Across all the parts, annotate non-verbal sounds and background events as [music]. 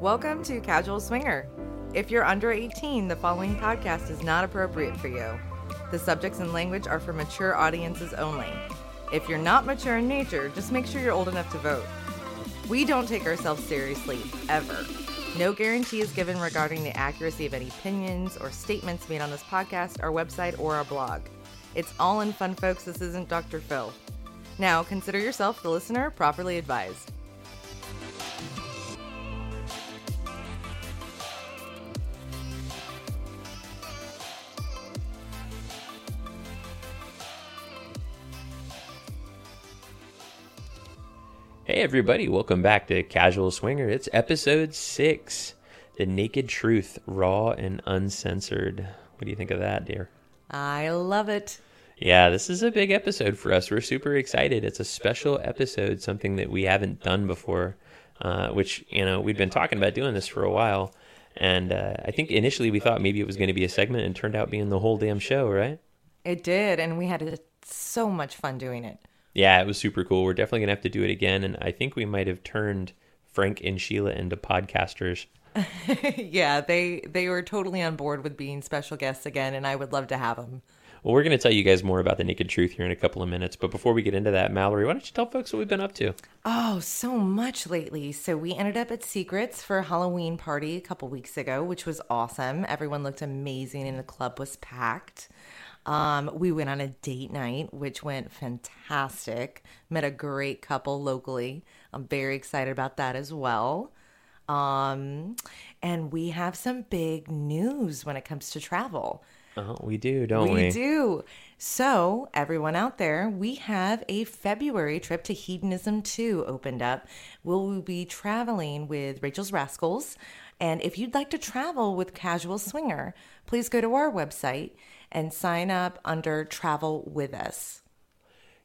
Welcome to Casual Swinger. If you're under 18, the following podcast is not appropriate for you. The subjects and language are for mature audiences only. If you're not mature in nature, just make sure you're old enough to vote. We don't take ourselves seriously, ever. No guarantee is given regarding the accuracy of any opinions or statements made on this podcast, our website, or our blog. It's all in fun, folks. This isn't Dr. Phil. Now, consider yourself, the listener, properly advised. Hey, everybody, welcome back to Casual Swinger. It's episode six The Naked Truth, Raw and Uncensored. What do you think of that, dear? I love it. Yeah, this is a big episode for us. We're super excited. It's a special episode, something that we haven't done before, uh, which, you know, we've been talking about doing this for a while. And uh, I think initially we thought maybe it was going to be a segment and turned out being the whole damn show, right? It did, and we had a, so much fun doing it. Yeah, it was super cool. We're definitely gonna have to do it again, and I think we might have turned Frank and Sheila into podcasters. [laughs] yeah, they they were totally on board with being special guests again, and I would love to have them. Well, we're going to tell you guys more about the naked truth here in a couple of minutes. But before we get into that, Mallory, why don't you tell folks what we've been up to? Oh, so much lately. So we ended up at Secrets for a Halloween party a couple weeks ago, which was awesome. Everyone looked amazing, and the club was packed. Um, we went on a date night, which went fantastic. Met a great couple locally. I'm very excited about that as well. Um, and we have some big news when it comes to travel. Oh, we do, don't we? we? do. So, everyone out there, we have a February trip to Hedonism 2 opened up. We'll be traveling with Rachel's Rascals. And if you'd like to travel with Casual Swinger, please go to our website and sign up under Travel with Us.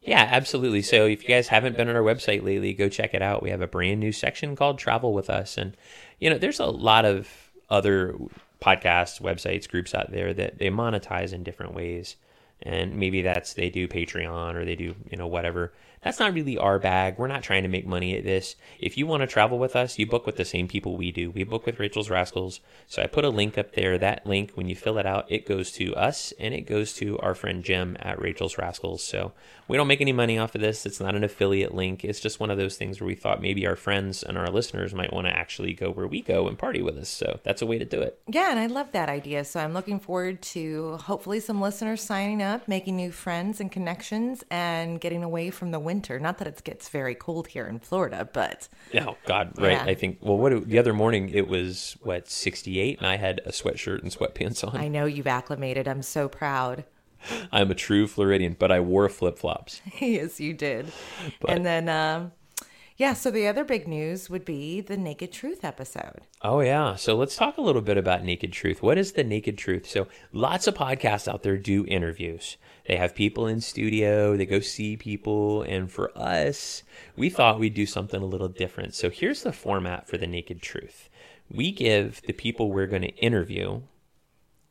Yeah, absolutely. So if you guys haven't been on our website lately, go check it out. We have a brand new section called Travel with Us. And, you know, there's a lot of other podcasts, websites, groups out there that they monetize in different ways. And maybe that's they do Patreon or they do, you know, whatever. That's not really our bag. We're not trying to make money at this. If you want to travel with us, you book with the same people we do. We book with Rachel's Rascals. So I put a link up there. That link, when you fill it out, it goes to us and it goes to our friend Jim at Rachel's Rascals. So we don't make any money off of this. It's not an affiliate link. It's just one of those things where we thought maybe our friends and our listeners might want to actually go where we go and party with us. So that's a way to do it. Yeah, and I love that idea. So I'm looking forward to hopefully some listeners signing up, making new friends and connections, and getting away from the winter. Not that it gets very cold here in Florida, but oh god, right? Yeah. I think. Well, what the other morning it was what 68, and I had a sweatshirt and sweatpants on. I know you've acclimated. I'm so proud. I'm a true Floridian, but I wore flip flops. [laughs] yes, you did. and then, um, yeah, so the other big news would be the Naked Truth episode. Oh yeah, so let's talk a little bit about Naked Truth. What is the Naked Truth? So lots of podcasts out there do interviews. They have people in studio, they go see people, and for us, we thought we'd do something a little different. So here's the format for the Naked Truth. We give the people we're going to interview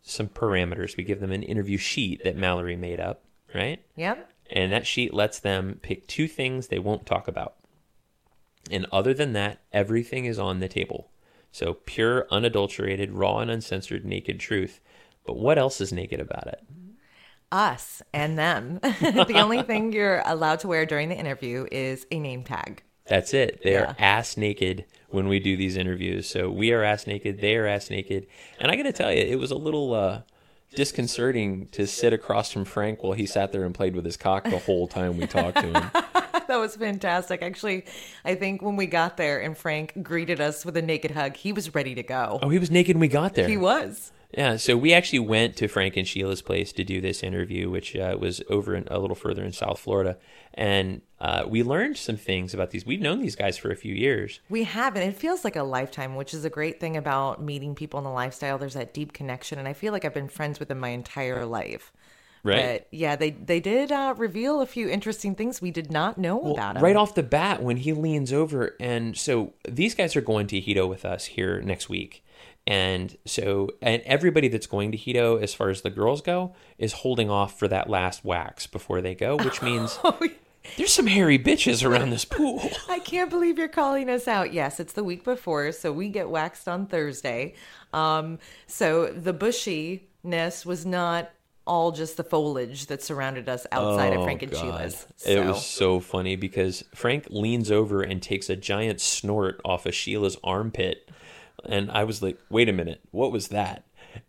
some parameters. We give them an interview sheet that Mallory made up, right? Yep. And that sheet lets them pick two things they won't talk about. And other than that, everything is on the table. So pure, unadulterated, raw, and uncensored naked truth. But what else is naked about it? Us and them. [laughs] the only thing you're allowed to wear during the interview is a name tag. That's it. They Yeah. are ass naked when we do these interviews. So we are ass naked, they are ass naked. And I got to tell you, it was a little uh, disconcerting to sit across from Frank while he sat there and played with his cock the whole time we talked to him. [laughs] that was fantastic. Actually, I think when we got there and Frank greeted us with a naked hug, he was ready to go. Oh, he was naked when we got there. He was. Yeah, so we actually went to Frank and Sheila's place to do this interview, which uh, was over in, a little further in South Florida, and uh, we learned some things about these. We've known these guys for a few years. We have, and it feels like a lifetime, which is a great thing about meeting people in the lifestyle. There's that deep connection, and I feel like I've been friends with them my entire life. Right. But yeah, they they did uh, reveal a few interesting things we did not know Well, about him. right off the bat, when he leans over, and so these guys are going to Hedo with us here next week. And so, and everybody that's going to Hedo, as far as the girls go, is holding off for that last wax before they go, which [laughs] means There's some hairy bitches around this pool. [laughs] I can't believe you're calling us out. Yes, it's the week before, so we get waxed on Thursday. Um, so the bushiness was not all just the foliage that surrounded us outside of oh, Frank and Oh, God. Sheila's. It was so funny because Frank leans over and takes a giant snort off of Sheila's armpit. And I was like, wait a minute, what was that?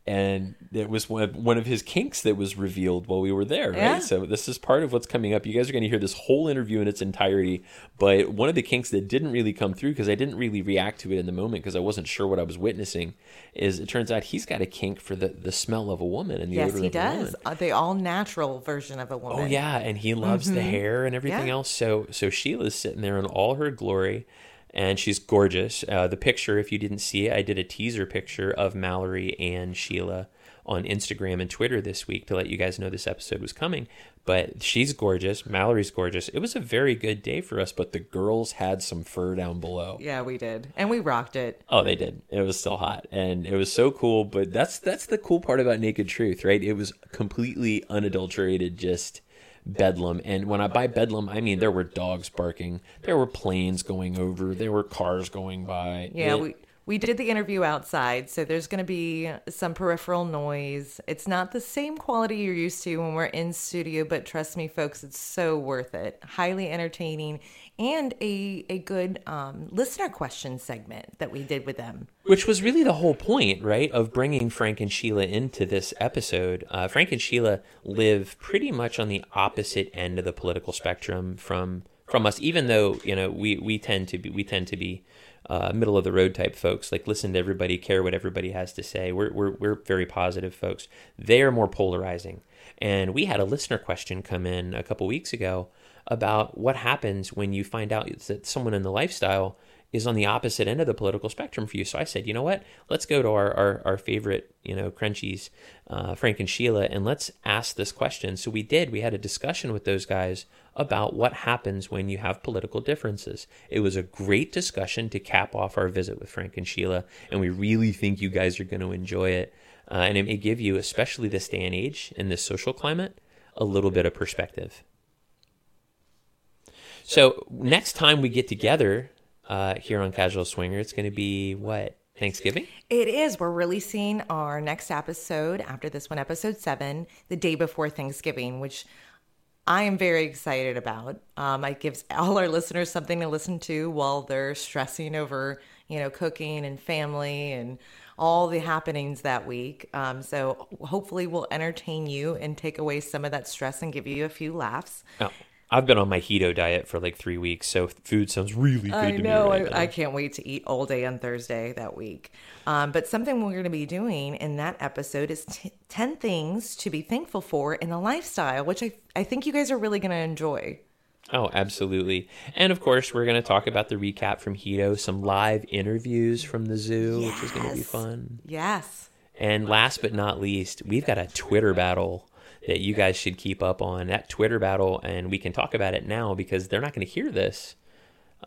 And it was one of, one of his kinks that was revealed while we were there, right? Yeah. So this is part of what's coming up. You guys are going to hear this whole interview in its entirety. But one of the kinks that didn't really come through because I didn't really react to it in the moment because I wasn't sure what I was witnessing is it turns out he's got a kink for the, the smell of a woman and the yes, odor he of a woman. does. Uh, the all natural version of a woman. Oh yeah, and he loves the hair and everything Mm-hmm. Yeah. else. So so Sheila's sitting there in all her glory, and she's gorgeous. Uh, the picture, if you didn't see it, I did a teaser picture of Mallory and Sheila on Instagram and Twitter this week to let you guys know this episode was coming. But she's gorgeous. Mallory's gorgeous. It was a very good day for us, but the girls had some fur down below. Yeah, we did, and we rocked it. Oh, they did. It was still hot, and it was so cool. But that's that's the cool part about Naked Truth, right? It was completely unadulterated, just bedlam. And when I buy bedlam, I mean there were dogs barking, there were planes going over, there were cars going by. Yeah, It- we we did the interview outside, so there's going to be some peripheral noise. It's not the same quality you're used to when we're in studio, but trust me, folks, it's so worth it. Highly entertaining and a a good um, listener question segment that we did with them. Which was really the whole point, right, of bringing Frank and Sheila into this episode. Uh, Frank and Sheila live pretty much on the opposite end of the political spectrum from from us. Even though you know we we tend to be we tend to be uh, middle of the road type folks, like listen to everybody, care what everybody has to say. We're we're we're very positive folks. They are more polarizing. And we had a listener question come in a couple weeks ago about what happens when you find out that someone in the lifestyle is on the opposite end of the political spectrum for you. So I said, you know what? Let's go to our, our, our favorite, you know, Crunchies, uh, Frank and Sheila, and let's ask this question. So we did. We had a discussion with those guys about what happens when you have political differences. It was a great discussion to cap off our visit with Frank and Sheila, and we really think you guys are going to enjoy it. Uh, and it may give you, especially this day and age in this social climate, a little bit of perspective. So next time we get together uh, here on Casual Swinger, it's going to be what Thanksgiving. It is. We're releasing our next episode after this one, episode seven, the day before Thanksgiving, which I am very excited about. Um, it gives all our listeners something to listen to while they're stressing over, you know, cooking and family and all the happenings that week. Um, so hopefully, we'll entertain you and take away some of that stress and give you a few laughs. Oh, I've been on my keto diet for like three weeks, so food sounds really good I to know. me right now. I, I can't wait to eat all day on Thursday that week. Um, but something we're going to be doing in that episode is t- 10 things to be thankful for in a lifestyle, which I, I think you guys are really going to enjoy. Oh, absolutely. And of course, we're going to talk about the recap from Hedo, some live interviews from the zoo, which is going to be fun. Yes. And last but not least, we've got a Twitter battle that you guys should keep up on. That Twitter battle, and we can talk about it now because they're not going to hear this.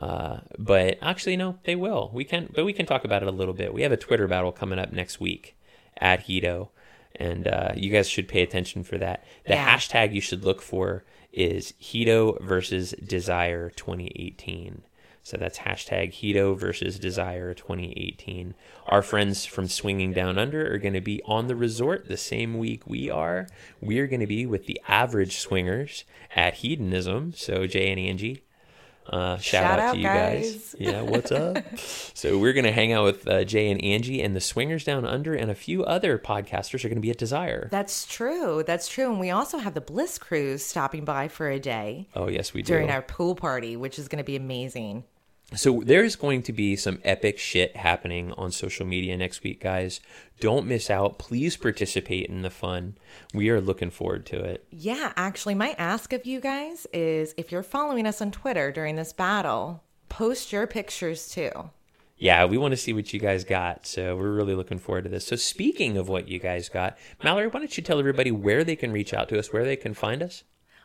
Uh, but actually, no, they will. We can, but we can talk about it a little bit. We have a Twitter battle coming up next week at Hedo, and uh, you guys should pay attention for that. The Yeah. hashtag you should look for is Hedo versus Desire 2018. So that's hashtag Hedo versus Desire 2018. Our friends from Swinging Down Under are going to be on the resort the same week we are. We are going to be with the average swingers at Hedonism. So Jay and Angie, uh, shout, Shout out, out, to you guys. guys. [laughs] Yeah, what's up? so we're going to hang out with uh, Jay and Angie, and the Swingers Down Under, and a few other podcasters are going to be at Desire. That's true. That's true. And we also have the Bliss Cruise stopping by for a day Oh yes, we do. during our pool party, which is going to be amazing. So there's going to be some epic shit happening on social media next week, guys. Don't miss out. Please participate in the fun. We are looking forward to it. Yeah, actually, my ask of you guys is if you're following us on Twitter during this battle, post your pictures too. Yeah, we want to see what you guys got. So we're really looking forward to this. So speaking of what you guys got, Mallory, why don't you tell everybody where they can reach out to us, where they can find us?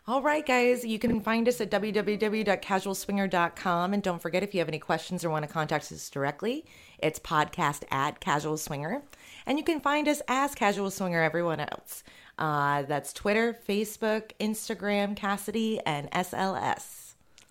All right, guys, you can find us at www.casualswinger.com. And don't forget, if you have any questions or want to contact us directly, it's podcast at Casual Swinger. And you can find us as Casual Swinger everyone else. Uh, that's Twitter, Facebook, Instagram, Kasidie, and SLS.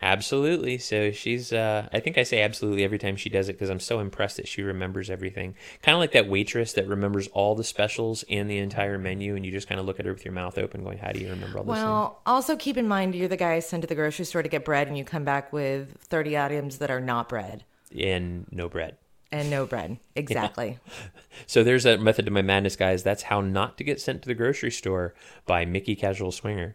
Absolutely. So she's, uh, I think I say absolutely every time she does it because I'm so impressed that she remembers everything. Kind of like that waitress that remembers all the specials and the entire menu, and you just kind of look at her with your mouth open, going, How do you remember all this? Well, also keep in mind you're the guy sent to the grocery store to get bread, and you come back with 30 items that are not bread And no bread. and no bread. [laughs] Exactly. So there's a method to my madness, guys. That's how not to get sent to the grocery store by Mickey Casual Swinger.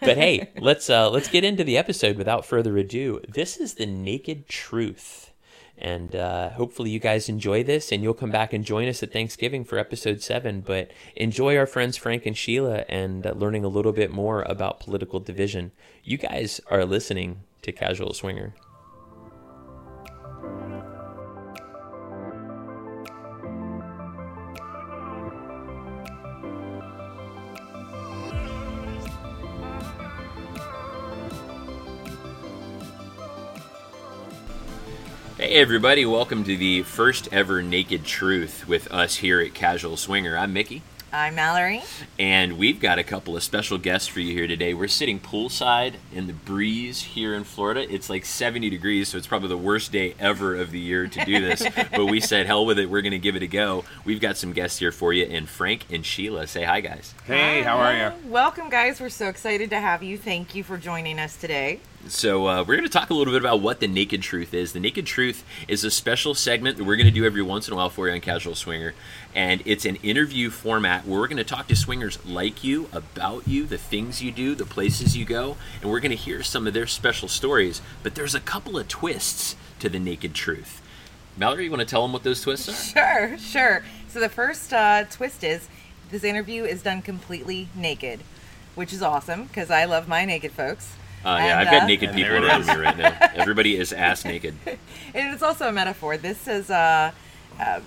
But hey, let's uh, let's get into the episode without further ado. This is the naked truth, and uh, hopefully you guys enjoy this, and you'll come back and join us at Thanksgiving for episode seven. But enjoy our friends Frank and Sheila and uh, learning a little bit more about political division. You guys are listening to Casual Swinger. Hey everybody, welcome to the first ever Naked Truth with us here at Casual Swinger. I'm Mickey, I'm Mallory. and we've got a couple of special guests for you here today. We're sitting poolside in the breeze here in Florida. It's like 70 degrees, so it's probably the worst day ever of the year to do this. [laughs] but we said, hell with it, we're going to give it a go. We've got some guests here for you, and Frank and Sheila. Say hi, guys. Hey, how are you? Welcome, guys. We're so excited to have you. Thank you for joining us today. So uh, we're going to talk a little bit about what the Naked Truth is. The Naked Truth is a special segment that we're going to do every once in a while for you on Casual Swinger, and it's an interview format where we're going to talk to swingers like you about you, the things you do, the places you go, and we're going to hear some of their special stories. But there's a couple of twists to the Naked Truth. Mallory, you want to tell them what those twists are? Sure, sure. So the first uh, twist is this interview is done completely naked, which is awesome because I love my naked folks. Uh, yeah, And, I've got uh, naked people around is. me right now. [laughs] Everybody is ass naked. [laughs] And it's also a metaphor. This is a, uh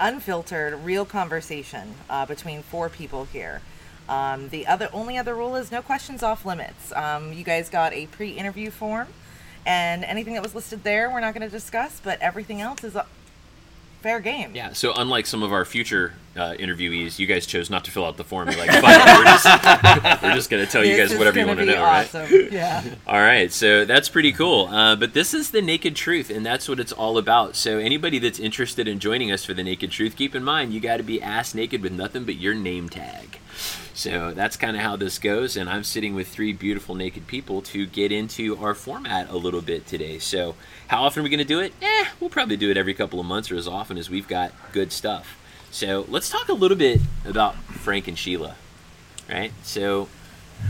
unfiltered, real conversation uh, between four people here. Um, the other only other rule is no questions off limits. Um, you guys got a pre-interview form, and anything that was listed there, we're not going to discuss. But everything else is uh, fair game. Yeah, so unlike some of our future uh, interviewees, you guys chose not to fill out the form. You're like, it, we're just, [laughs] we're just going to tell you guys whatever you want to know, right? [laughs] Yeah. All right, so that's pretty cool. Uh, but this is the Naked Truth, and that's what it's all about. So anybody that's interested in joining us for the Naked Truth, keep in mind you got to be ass naked with nothing but your name tag. So that's kind of how this goes, and I'm sitting with three beautiful naked people to get into our format a little bit today. So how often are we going to do it? Eh, we'll probably do it every couple of months or as often as we've got good stuff. So let's talk a little bit about Frank and Sheila, right? So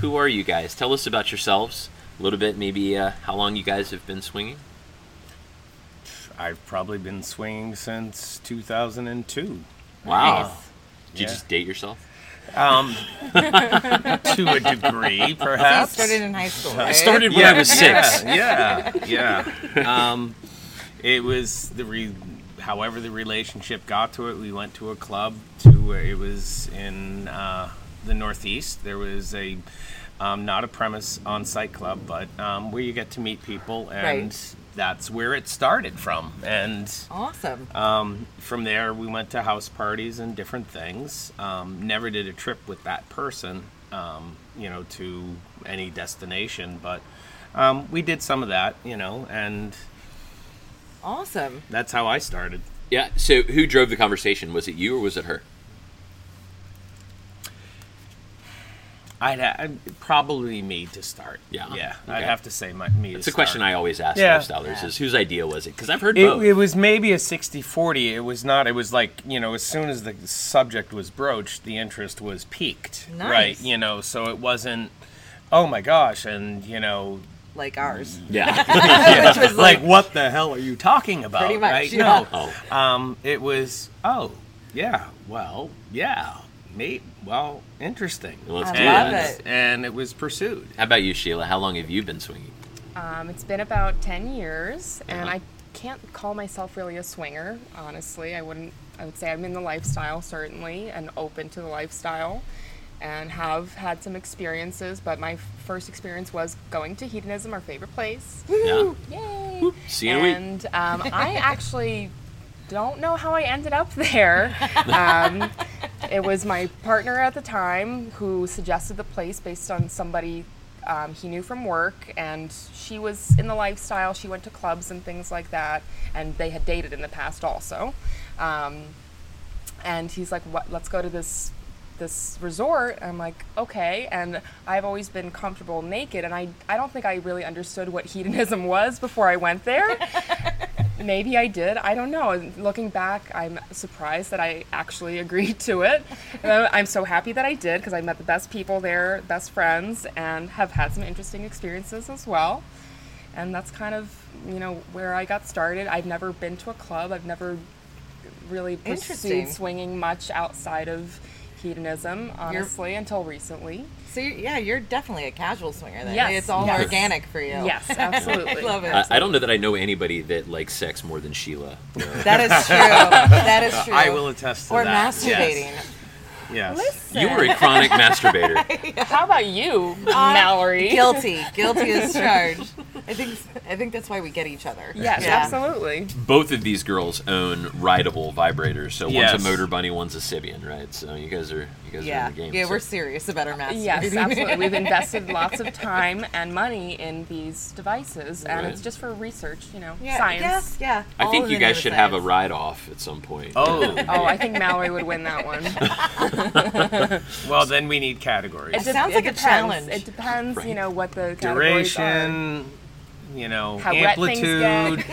who are you guys? Tell us about yourselves. A little bit, maybe uh, how long you guys have been swinging. I've probably been swinging since 2002. Wow. Nice. Did you just date yourself? Um, to a degree, [laughs] You perhaps. started in high school. I started when I was six. Yeah, [laughs] yeah. yeah. Um, it was the re- however the relationship got to it. We went to a club to where it was in uh, the Northeast. There was a um, not a premise on-site club, but um, where you get to meet people, and Right. that's where it started from. And Awesome. um, from there, we went to house parties and different things. Um, never did a trip with that person, um, you know, to any destination, but um, we did some of that, you know, and awesome. that's how I started. Yeah. So who drove the conversation? Was it you or was it her? I'd, ha- I'd probably me to start. Yeah, yeah. okay. I'd have to say my me. It's to a question. I always ask Yeah. lifestylers: is whose idea was it? Because I've heard It, both. it was maybe a 60-40. It was not. It was like you know, as soon as the subject was broached, the interest was peaked. Nice. Right. You know, so it wasn't. Oh my gosh! And you know, Like ours. yeah. [laughs] [laughs] Which was like, like, what the hell are you talking about? Pretty much, right? yeah. No. oh. Um, it was. Oh, yeah. Well, yeah. Mate. Well, interesting. Let's I do love that. it. And it was pursued. How about you, Sheila? How long have you been swinging? Um, it's been about 10 years, and Uh-huh. I can't call myself really a swinger, honestly. I wouldn't, I would say I'm in the lifestyle, certainly, and open to the lifestyle, and have had some experiences, but my first experience was going to Hedonism, our favorite place. Yeah. Yay! See you in a week. And um, I actually don't know how I ended up there. [laughs] Um, it was my partner at the time who suggested the place based on somebody um, he knew from work, and she was in the lifestyle. She went to clubs and things like that, and they had dated in the past also. Um, and he's like, "What? Let's go to this this resort." I'm like, "Okay." And I've always been comfortable naked, and I I don't think I really understood what hedonism [laughs] was before I went there. Maybe I did. I don't know. Looking back, I'm surprised that I actually [laughs] agreed to it. I'm so happy that I did because I met the best people there, best friends, and have had some interesting experiences as well. And that's kind of, you know, where I got started. I've never been to a club. I've never really pursued swinging much outside of hedonism, honestly, until recently. So you're, yeah, you're definitely a casual swinger then. Yes, It's all yes. organic for you. Yes, [laughs] absolutely. I love it. I, I don't know that I know anybody that likes sex more than Sheila. That is [laughs] true. that is true. I will attest to or that. Or masturbating. Yes. Listen, You were a chronic masturbator. [laughs] how about you, uh, Mallory? Guilty. Guilty as [laughs] charged. I think I think that's why we get each other. Yes, Yeah. absolutely. Both of these girls own rideable vibrators. So Yes. one's a Motorbunny, one's a Sybian, right? So you guys are you guys are Yeah. in the game. Yeah, So- we're serious about our masturbating. Yes, absolutely. We've [laughs] invested lots of time and money in these devices, and Right. it's just for research, you know, Yeah, science. Yes, yeah. I think you guys of should have a ride off at some point. Oh, [laughs] Oh, I think Mallory would win that one. [laughs] well, then we need categories. It, de- sounds it like a depends. challenge. It depends, Right. you know, what the categories are. Duration, you know, How amplitude,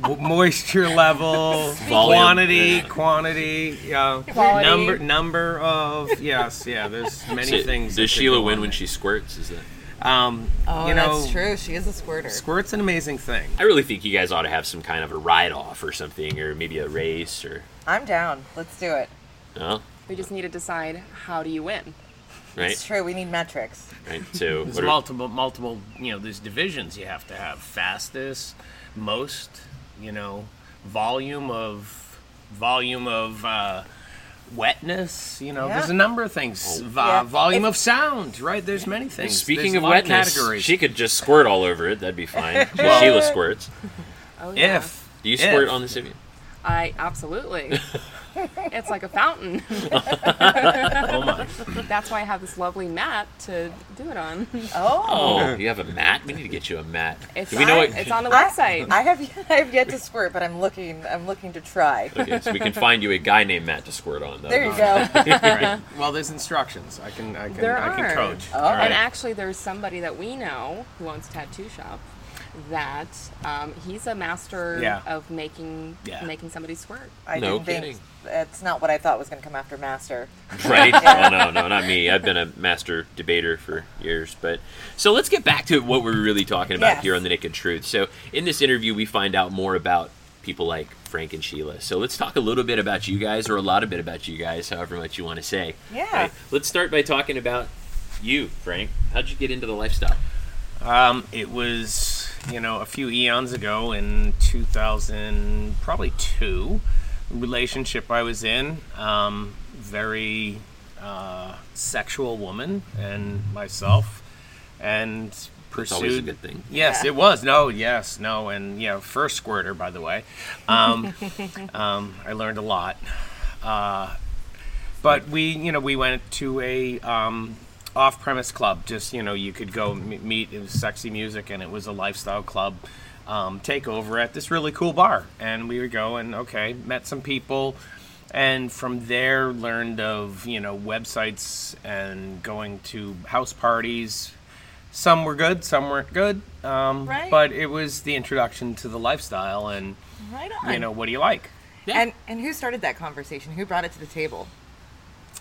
[laughs] moisture level, quantity, Yeah. quantity, yeah, Quality. number, number of, yes, yeah. There's [laughs] many So, things. that does could Sheila go win on when there. she squirts? Is that? Um, Oh, you know, that's true. She is a squirter. Squirt's an amazing thing. I really think you guys ought to have some kind of a ride off or something, or maybe a race, or I'm down. Let's do it. no, We just need to decide how do you win. Right? It's true. We need metrics. Right. So [laughs] There's are- multiple, multiple. You know, there's divisions you have to have. Fastest, most. You know, volume of, volume of. Uh, Wetness, you know, Yeah. there's a number of things. V- Yeah. volume If- of sound, right? There's many things. Speaking There's of a wetness, categories. she could just squirt all over it. That'd be fine. [laughs] Well- Sheila squirts. Oh, yeah. if Do you squirt If. on the Sybian? I absolutely. [laughs] it's like a fountain. [laughs] oh my, That's why I have this lovely mat to do it on. Oh. Oh, you have a mat? We need to get you a mat. It's, Do we know on, what? it's on the website. I have [laughs] I have yet to squirt, but I'm looking. I'm looking to try. Okay, so we can find you a guy named Matt to squirt on. Though. There you go. right. [laughs] Well, there's instructions. I can, I can, There I can are. coach. Oh. All right. And actually, there's somebody that we know who owns a tattoo shop that um, he's a master Yeah. of making Yeah. making somebody squirt. I No didn't kidding. think that's not what I thought was going to come after master. [laughs] right? [laughs] Oh no, no, not me. I've been a master debater for years. But so let's get back to what we're really talking about Yes. here on the Naked Truth. So in this interview, we find out more about people like Frank and Sheila. So let's talk a little bit about you guys, or a lot of bit about you guys, however much you want to say. Yeah. Let's start by talking about you, Frank. How'd you get into the lifestyle? Um, it was, you know, a few eons ago in 2000, probably two, relationship I was in. Um, very uh, sexual woman and myself, and pursued. always a good thing. Yes, Yeah. it was. No, yes, no, and you know, first squirter, by the way. Um, [laughs] um, I learned a lot. Uh, but we, you know, we went to a um, off-premise club. Just you know, you could go m- meet. It was sexy music, and it was a lifestyle club. Um, take over at this really cool bar, and we would go and okay, met some people, and from there learned of you know websites and going to house parties. Some were good, some weren't good. Um, Right. But it was the introduction to the lifestyle, and Right on. you know, what do you like? And and who started that conversation? Who brought it to the table?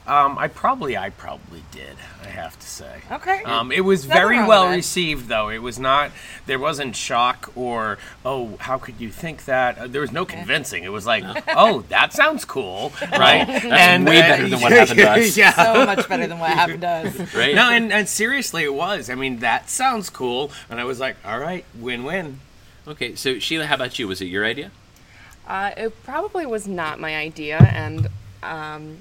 Um, I probably, I probably did. I have to say. Okay. Um, it was Nothing very wrong with well received, though. It was not. There wasn't shock or oh, how could you think that? Uh, there was no convincing. It was like, oh, that sounds cool, [laughs] right? That's way better than what happened to us. [laughs] yeah. so much better than what happened to us. [laughs] Right? No, and, and seriously, it was. I mean, that sounds cool, and I was like, all right, win-win. Okay, so Sheila, how about you? Was it your idea? Uh, it probably was not my idea, and um,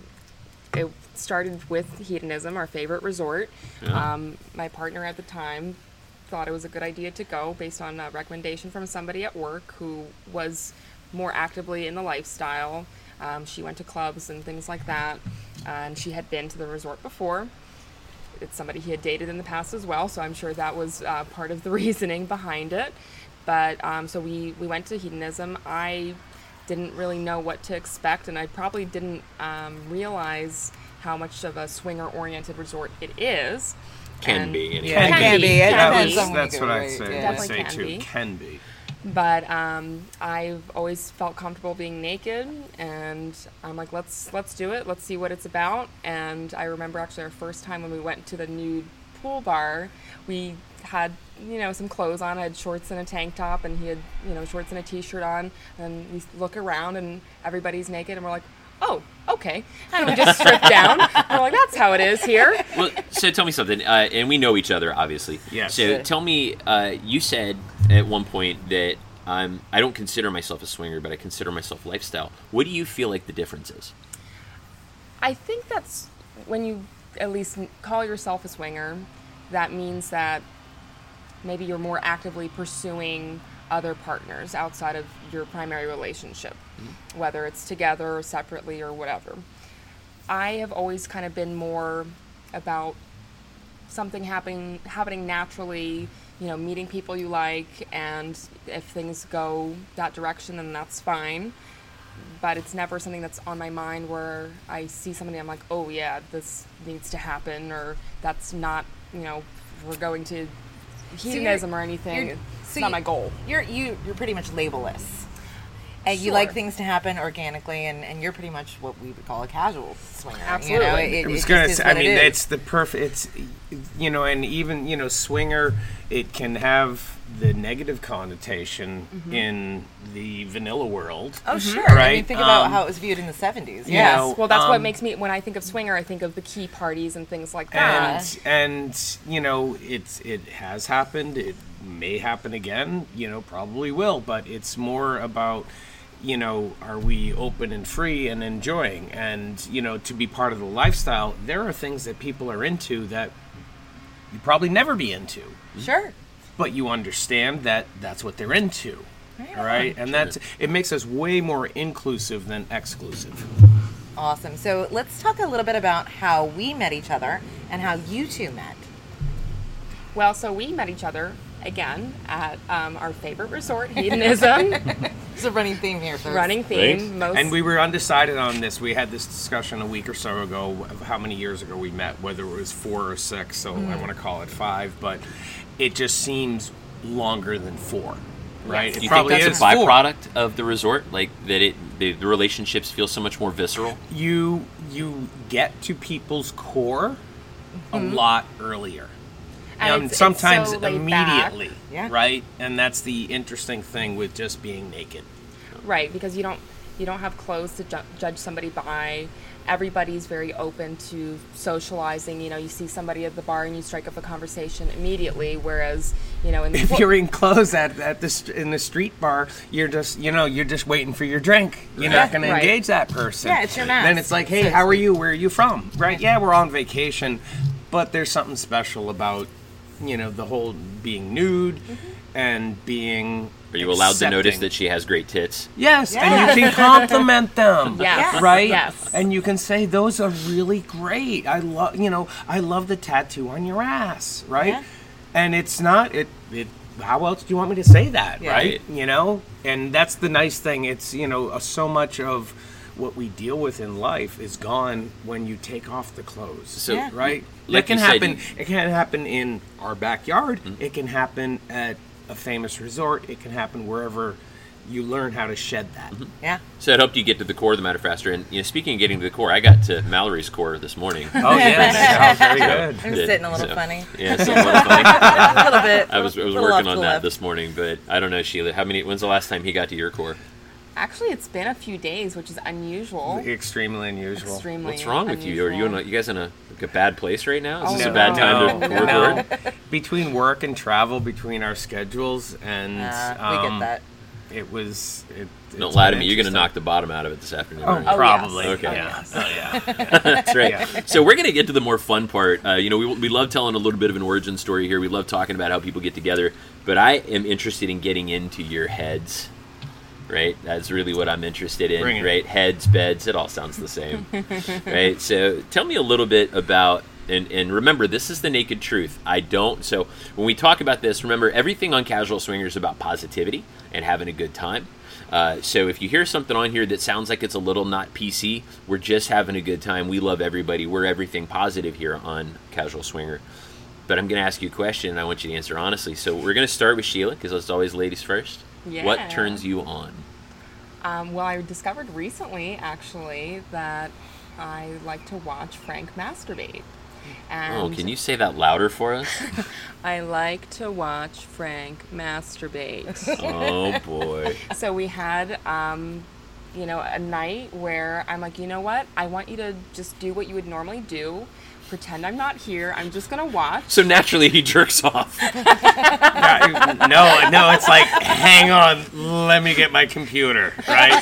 it started with hedonism, our favorite resort. Yeah. Um, my partner at the time thought it was a good idea to go based on a recommendation from somebody at work who was more actively in the lifestyle. Um, she went to clubs and things like that, and she had been to the resort before. It's somebody he had dated in the past as well, so I'm sure that was uh, part of the [laughs] reasoning behind it. But um, so we we went to hedonism. I didn't really know what to expect, and I probably didn't um, realize how much of a swinger-oriented resort it is. Can And- be. Anyway. Yeah, Can can be, be. Can be. was, that's what I'd say, yeah. Definitely say can too. be. Can be. but um, I've always felt comfortable being naked, and I'm like, let's let's do it. Let's see what it's about. And I remember actually our first time when we went to the nude pool bar, we had you know some clothes on. I had shorts and a tank top, and he had you know shorts and a t-shirt on. And we look around, and everybody's naked, and we're like. Oh, okay. And we just stripped [laughs] down. And we're like, that's how it is here. well, so tell me something, uh, and we know each other, obviously. Yes. So Yeah. tell me, uh, you said at one point that I'm I don't consider myself a swinger, but I consider myself lifestyle. What do you feel like the difference is? I think that's when you at least call yourself a swinger, that means that maybe you're more actively pursuing other partners outside of your primary relationship, mm-hmm. whether it's together or separately or whatever. I have always kind of been more about something happening happening naturally, you know, meeting people you like and if things go that direction then that's fine but it's never something that's on my mind where I see somebody I'm like, oh yeah, this needs to happen, or that's not, you know, we're going to you're- hedonism or anything. you're- it's so not you- my goal. You're you you're pretty much labelless. And you like things to happen organically, and, and you're pretty much what we would call a casual swinger. You know, Absolutely. it, it, I was gonna say. I what it mean, it's the perfect. It's you know, and even you know, swinger. It can have the negative connotation in the vanilla world. Oh sure. I mean, Right, think about um, how it was viewed in the '70s. you Yeah. know, Well, that's what um, makes me when I think of swinger, I think of the key parties and things like that. and and you know it's it has happened it may happen again you know probably will but it's more about you know are we open and free and enjoying and you know to be part of the lifestyle there are things that people are into that you probably never be into Sure. but you understand that that's what they're into Yeah. right and that's it makes us way more inclusive than exclusive Awesome. So let's talk a little bit about how we met each other and how you two met. Well, so we met each other again at um, our favorite resort, hedonism, [laughs] It's a running theme here. Folks. running theme. Thanks. Most And we were undecided on this. We had this discussion a week or so ago of how many years ago we met, whether it was four or six. So I want to call it five, but it just seems longer than four, right? Yes. It Do you think that's is a four. byproduct of the resort, like that it the, the relationships feel so much more visceral? You you get to people's core a lot earlier. And sometimes so immediately, Yeah. right? And that's the interesting thing with just being naked. right because you don't you don't have clothes to ju- judge somebody by everybody's very open to socializing you know you see somebody at the bar and you strike up a conversation immediately whereas you know in the [laughs] if you're in clothes at, at the st- in the street bar, you're just you know you're just waiting for your drink. You're not going to engage that person. Yeah, it's your mask, Then it's like, hey, how are you? Where are you from? Right? Yeah, we're on vacation, but there's something special about you know the whole being nude and being. Are you allowed to notice that she has great tits? Yes, Yes. and you can compliment them. [laughs] Yes. [laughs] Right? Yes. And you can say those are really great. I love, you know, I love the tattoo on your ass, right? Yeah. And it's not it it how else do you want me to say that, Yeah. right? Right. You know? And that's the nice thing. It's, you know, uh, so much of what we deal with in life is gone when you take off the clothes. So, Yeah. right? like it can you said, happen Mm-hmm. it can happen in our backyard. It can happen at a famous resort. It can happen wherever you learn how to shed that. Mm-hmm. Yeah. So it helped you get to the core of the matter faster. And you know, speaking of getting to the core, I got to Mallory's core this morning. [laughs] Oh yes, [laughs] that was very good. I'm sitting a little so- funny. Yeah, [laughs] so a little funny. a little bit. I was I was working on that left. this morning, but I don't know, Sheila. How many? When's the last time he got to your core? Actually it's been a few days which is unusual Extremely unusual. extremely What's wrong with you? Are you in a, you guys in a, like a bad place right now? Is Oh, this a bad time to record? no. Between work and travel, between our schedules, and Uh, we um, get that. It was. It, Don't lie to me. You're going to knock the bottom out of it this afternoon. Oh, aren't you? Probably. yes. Okay. Oh, Yeah. yes. Oh, yeah. [laughs] That's right. Yeah. So we're going to get to the more fun part. Uh, you know, we, we love telling a little bit of an origin story here. We love talking about how people get together. But I am interested in getting into your heads, right? That's really what I'm interested in, right? Heads, beds, it all sounds the same, [laughs] right? So tell me a little bit about. And, and remember, this is the naked truth. I don't. So when we talk about this, remember everything on Casual Swinger is about positivity and having a good time. Uh, so if you hear something on here that sounds like it's a little not PC, we're just having a good time. We love everybody. We're everything positive here on Casual Swinger. But I'm going to ask you a question, and I want you to answer honestly. So we're going to start with Sheila because it's always ladies first. Yeah. What turns you on? Um, well, I discovered recently, actually, that I like to watch Frank masturbate. And Oh, can you say that louder for us? [laughs] I like to watch Frank masturbate. oh boy. [laughs] so we had, um, you know, a night where I'm like, you know what? I want you to just do what you would normally do. Pretend I'm not here. I'm just gonna watch. So naturally he jerks off. [laughs] No, no, it's like, hang on, let me get my computer, right?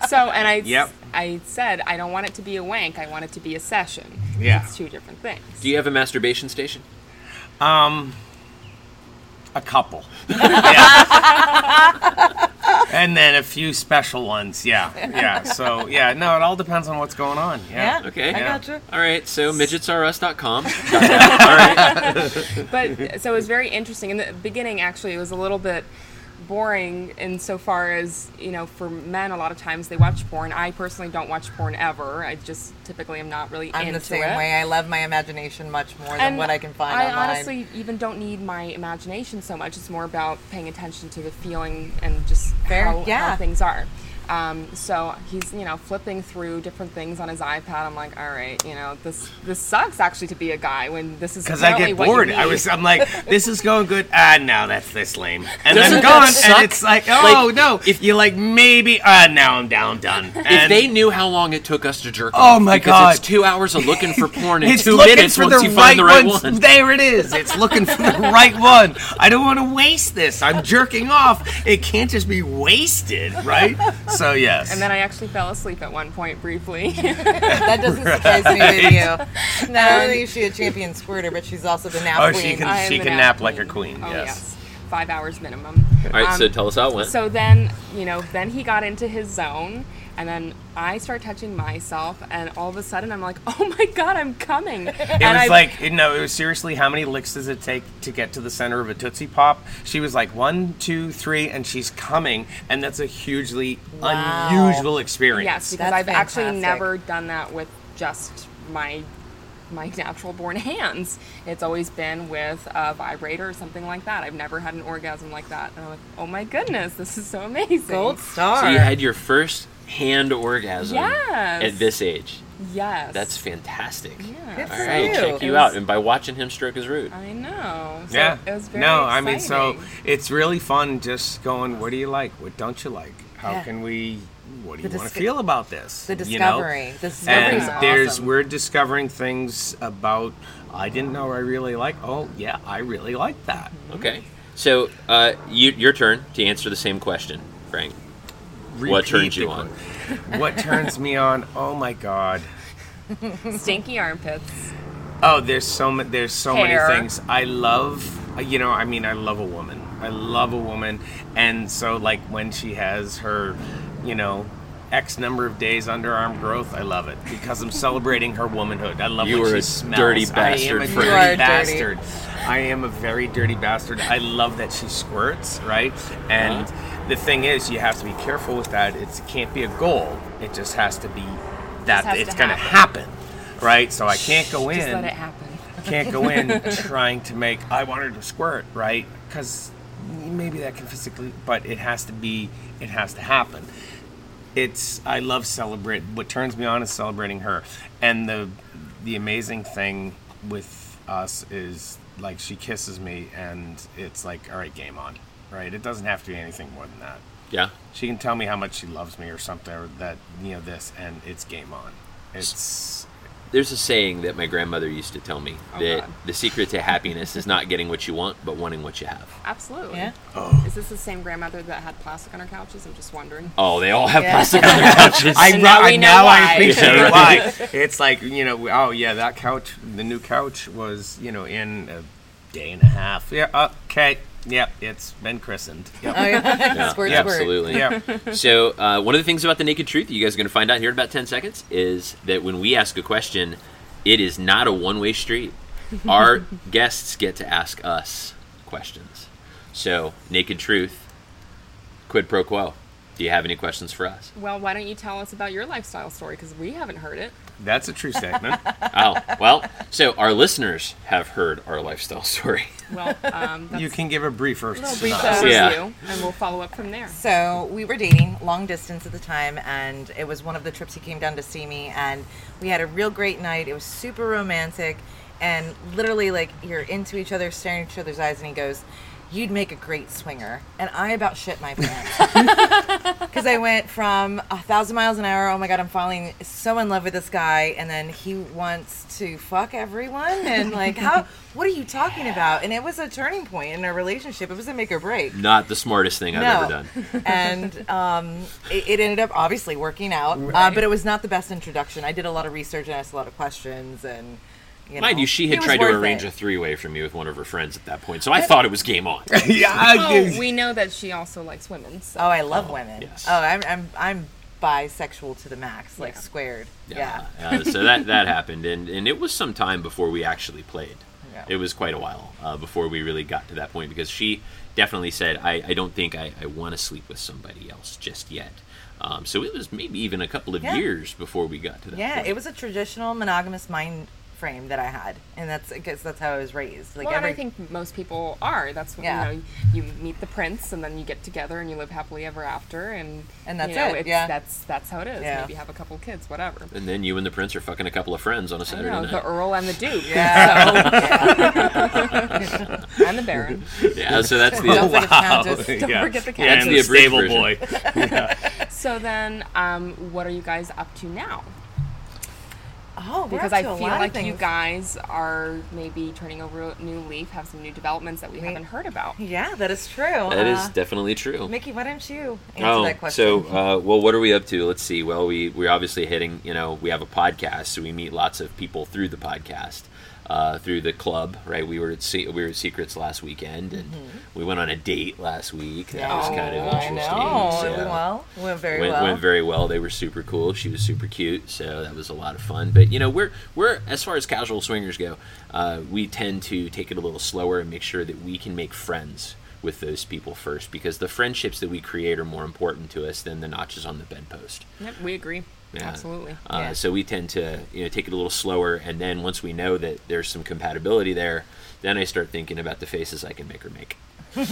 [laughs] So, and I, Yep. I said I don't want it to be a wank. I want it to be a session. Yeah. It's two different things. Do you have a masturbation station? Um, a couple. Yeah. [laughs] and then a few special ones. Yeah, yeah. So yeah, no, it all depends on what's going on. Yeah. Yeah. Okay. I Yeah. gotcha. All right. So midgetsrus.com. [laughs] All right. but so it was very interesting in the beginning actually it was a little bit boring insofar as you know for men a lot of times they watch porn i personally don't watch porn ever i just typically am not really I'm into the same it way. I love my imagination much more than what I can find I online. honestly even don't need my imagination so much. It's more about paying attention to the feeling and just Fair, how, yeah. how things are. Um, so he's you know flipping through different things on his iPad. I'm like, all right, you know this this sucks actually to be a guy when this is Because I apparently get what bored. I was, I'm like, this is going good. Ah, no, that's this lame. And Doesn't then gone, suck? and it's like, oh Like, no. If you like, maybe. Ah, now I'm down, done. If they knew how long it took us to jerk Oh off, my because God. it's two hours of looking for porn and it's two looking minutes for once the you right find the right ones. one. [laughs] There it is. It's looking for the [laughs] right one. I don't want to waste this. I'm jerking off. It can't just be wasted, right? So [laughs] yes. and then I actually fell asleep at one point briefly. [laughs] that doesn't surprise me with you. Not only is she a champion squirter, but she's also the nap oh, queen. she can I she can nap nap like a queen. queen. Oh yes. yes, five hours minimum. All right. so Um, tell us how it went. So then, you know, then he got into his zone, and then I start touching myself, and all of a sudden I'm like, [laughs] oh my god, I'm coming. It and was I, like you know, it was seriously how many licks does it take to get to the center of a Tootsie Pop? She was like one, two, three, and she's coming, and that's a hugely Wow. unusual experience. yes, because That's I've actually never done that with just my my [laughs] natural born hands. It's always been with a vibrator or something like that. I've never had an orgasm like that. And I'm like, oh my goodness, this is so amazing. Gold star. so you had your first hand orgasm Yes. at this age. Yes. That's fantastic. Yeah. Good All for right, you. check you It out, and by watching him stroke his root. I know. So yeah. It was very no, I mean, so it's really fun just going. What do you like? What don't you like? How Yeah. can we? What do you The want to feel about this? the you know? discovery. The discovery's and there's we're discovering things about I didn't know I really like. Oh yeah, I really like that. Okay. So uh, you, your turn to answer the same question, Frank. What turns you on? What turns me on? Oh my god. stinky armpits. Oh, there's so many. There's so Hair. many things I love. uh, You know, I mean, I love a woman. I love a woman, and so like when she has her, you know, X number of days underarm growth, I love it because I'm celebrating her womanhood. I love You when are she a smells. dirty I am bastard, a dirty You dirty. bastard. I am a very dirty bastard. I love that she squirts, right? And Uh-huh. the thing is, you have to be careful with that. It's, it can't be a goal. It just has to be that it's going to happen, right? So I can't go in Just let it happen. can't go in [laughs] trying to make I want her to squirt, right? Because maybe that can physically, but it has to be, it has to happen. It's I love celebrate. What turns me on is celebrating her, and the the amazing thing with us is like she kisses me, and it's like all right, game on, right? It doesn't have to be anything more than that. Yeah. She can tell me how much she loves me or something, or that you know this, and it's game on. It's There's a saying that my grandmother used to tell me Oh, that God. the secret to happiness is not getting what you want, but wanting what you have. Absolutely. Yeah. Oh. Is this the same grandmother that had plastic on her couches? I'm just wondering. Oh, they all have Yeah. plastic on their [laughs] couches. I, And now I- we know now I appreciate Yeah, why. [laughs] It's like you know, oh yeah, that couch, the new couch was you know in a day and a half. Yeah. Okay. Yep. It's been christened. Yep. Oh, yeah. [laughs] Yeah, Squirt, yeah, squirt. absolutely. Yeah. So, uh, one of the things about the naked truth you guys are going to find out here in about 10 seconds is that when we ask a question, it is not a one way street. [laughs] Our guests get to ask us questions. So, naked truth, quid pro quo. Do you have any questions for us? Well, why don't you tell us about your lifestyle story? Because we haven't heard it. That's a true statement. [laughs] Oh, well, so our listeners have heard our lifestyle story. Well, um, that's you can give a briefer a brief synopsis. overview, Yeah. and we'll follow up from there. So we were dating long distance at the time, and it was one of the trips he came down to see me, and we had a real great night. It was super romantic, and literally like you're into each other, staring at each other's eyes, and he goes, "You'd make a great swinger," and I about shit my pants [laughs] [laughs] because I went from a thousand miles an hour. Oh my god, I'm falling so in love with this guy, and then he wants to fuck everyone, and like how? [laughs] What are you talking about? And it was a turning point in our relationship. It was a make or break Not the smartest thing I've no. ever done. and um, it, it ended up obviously working out, uh, but it was not the best introduction. I did a lot of research and asked a lot of questions, and you know, Mind you, she had tried to arrange it. a three way for me with one of her friends at that point, so I thought it was game on. [laughs] yeah. Oh, we know that she also likes women. So. Oh, I love women. yes. Oh, I'm I'm I'm bisexual to the max, like Yeah. squared. Yeah. Uh, so that that happened, and and it was some time before we actually played. Yeah. It was quite a while uh, before we really got to that point because she definitely said, "I, I don't think I, I want to sleep with somebody else just yet." Um, so it was maybe even a couple of Yeah. years before we got to that. Yeah, point. it was a traditional monogamous mind frame that I had, and that's because that's how I was raised. Like well, every, I think most people are. That's what Yeah. you know. You meet the prince, and then you get together, and you live happily ever after, and And that's you know, it, It's, yeah. that's that's how it is. Yeah. Maybe have a couple kids, whatever. And then you and the prince are fucking a couple of friends on a Saturday know, night. the Earl and the Duke. [laughs] yeah. So, and the Baron. yeah, so that's the [laughs] [laughs] Don't forget Countess. Don't forget the That's and the the stable version. boy. So then, um, what are you guys up to now? Oh, Because I feel like you guys are maybe turning over a new leaf, have some new developments that we, We- haven't heard about. Yeah, that is true. That is Uh, definitely true. Mickey, why don't you answer Oh, that question? so uh, well, what are we up to? Let's see. Well, we we're obviously hitting. You know, we have a podcast, so we meet lots of people through the podcast, uh, through the club. Right? We were at Se- we were at Secrets last weekend, and we went on a date last week. That was kind of Mm-hmm. Oh, interesting. I so- It went well. Went very went, well. went very well. They were super cool. She was super cute, so that was a lot of fun. But you know, we're we're as far as casual swingers go, uh, we tend to take it a little slower and make sure that we can make friends with those people first, because the friendships that we create are more important to us than the notches on the bedpost. Yep, we agree. Yeah. Absolutely. Uh, Yeah. So we tend to you know take it a little slower, and then once we know that there's some compatibility there, then I start thinking about the faces I can make her make. [laughs] and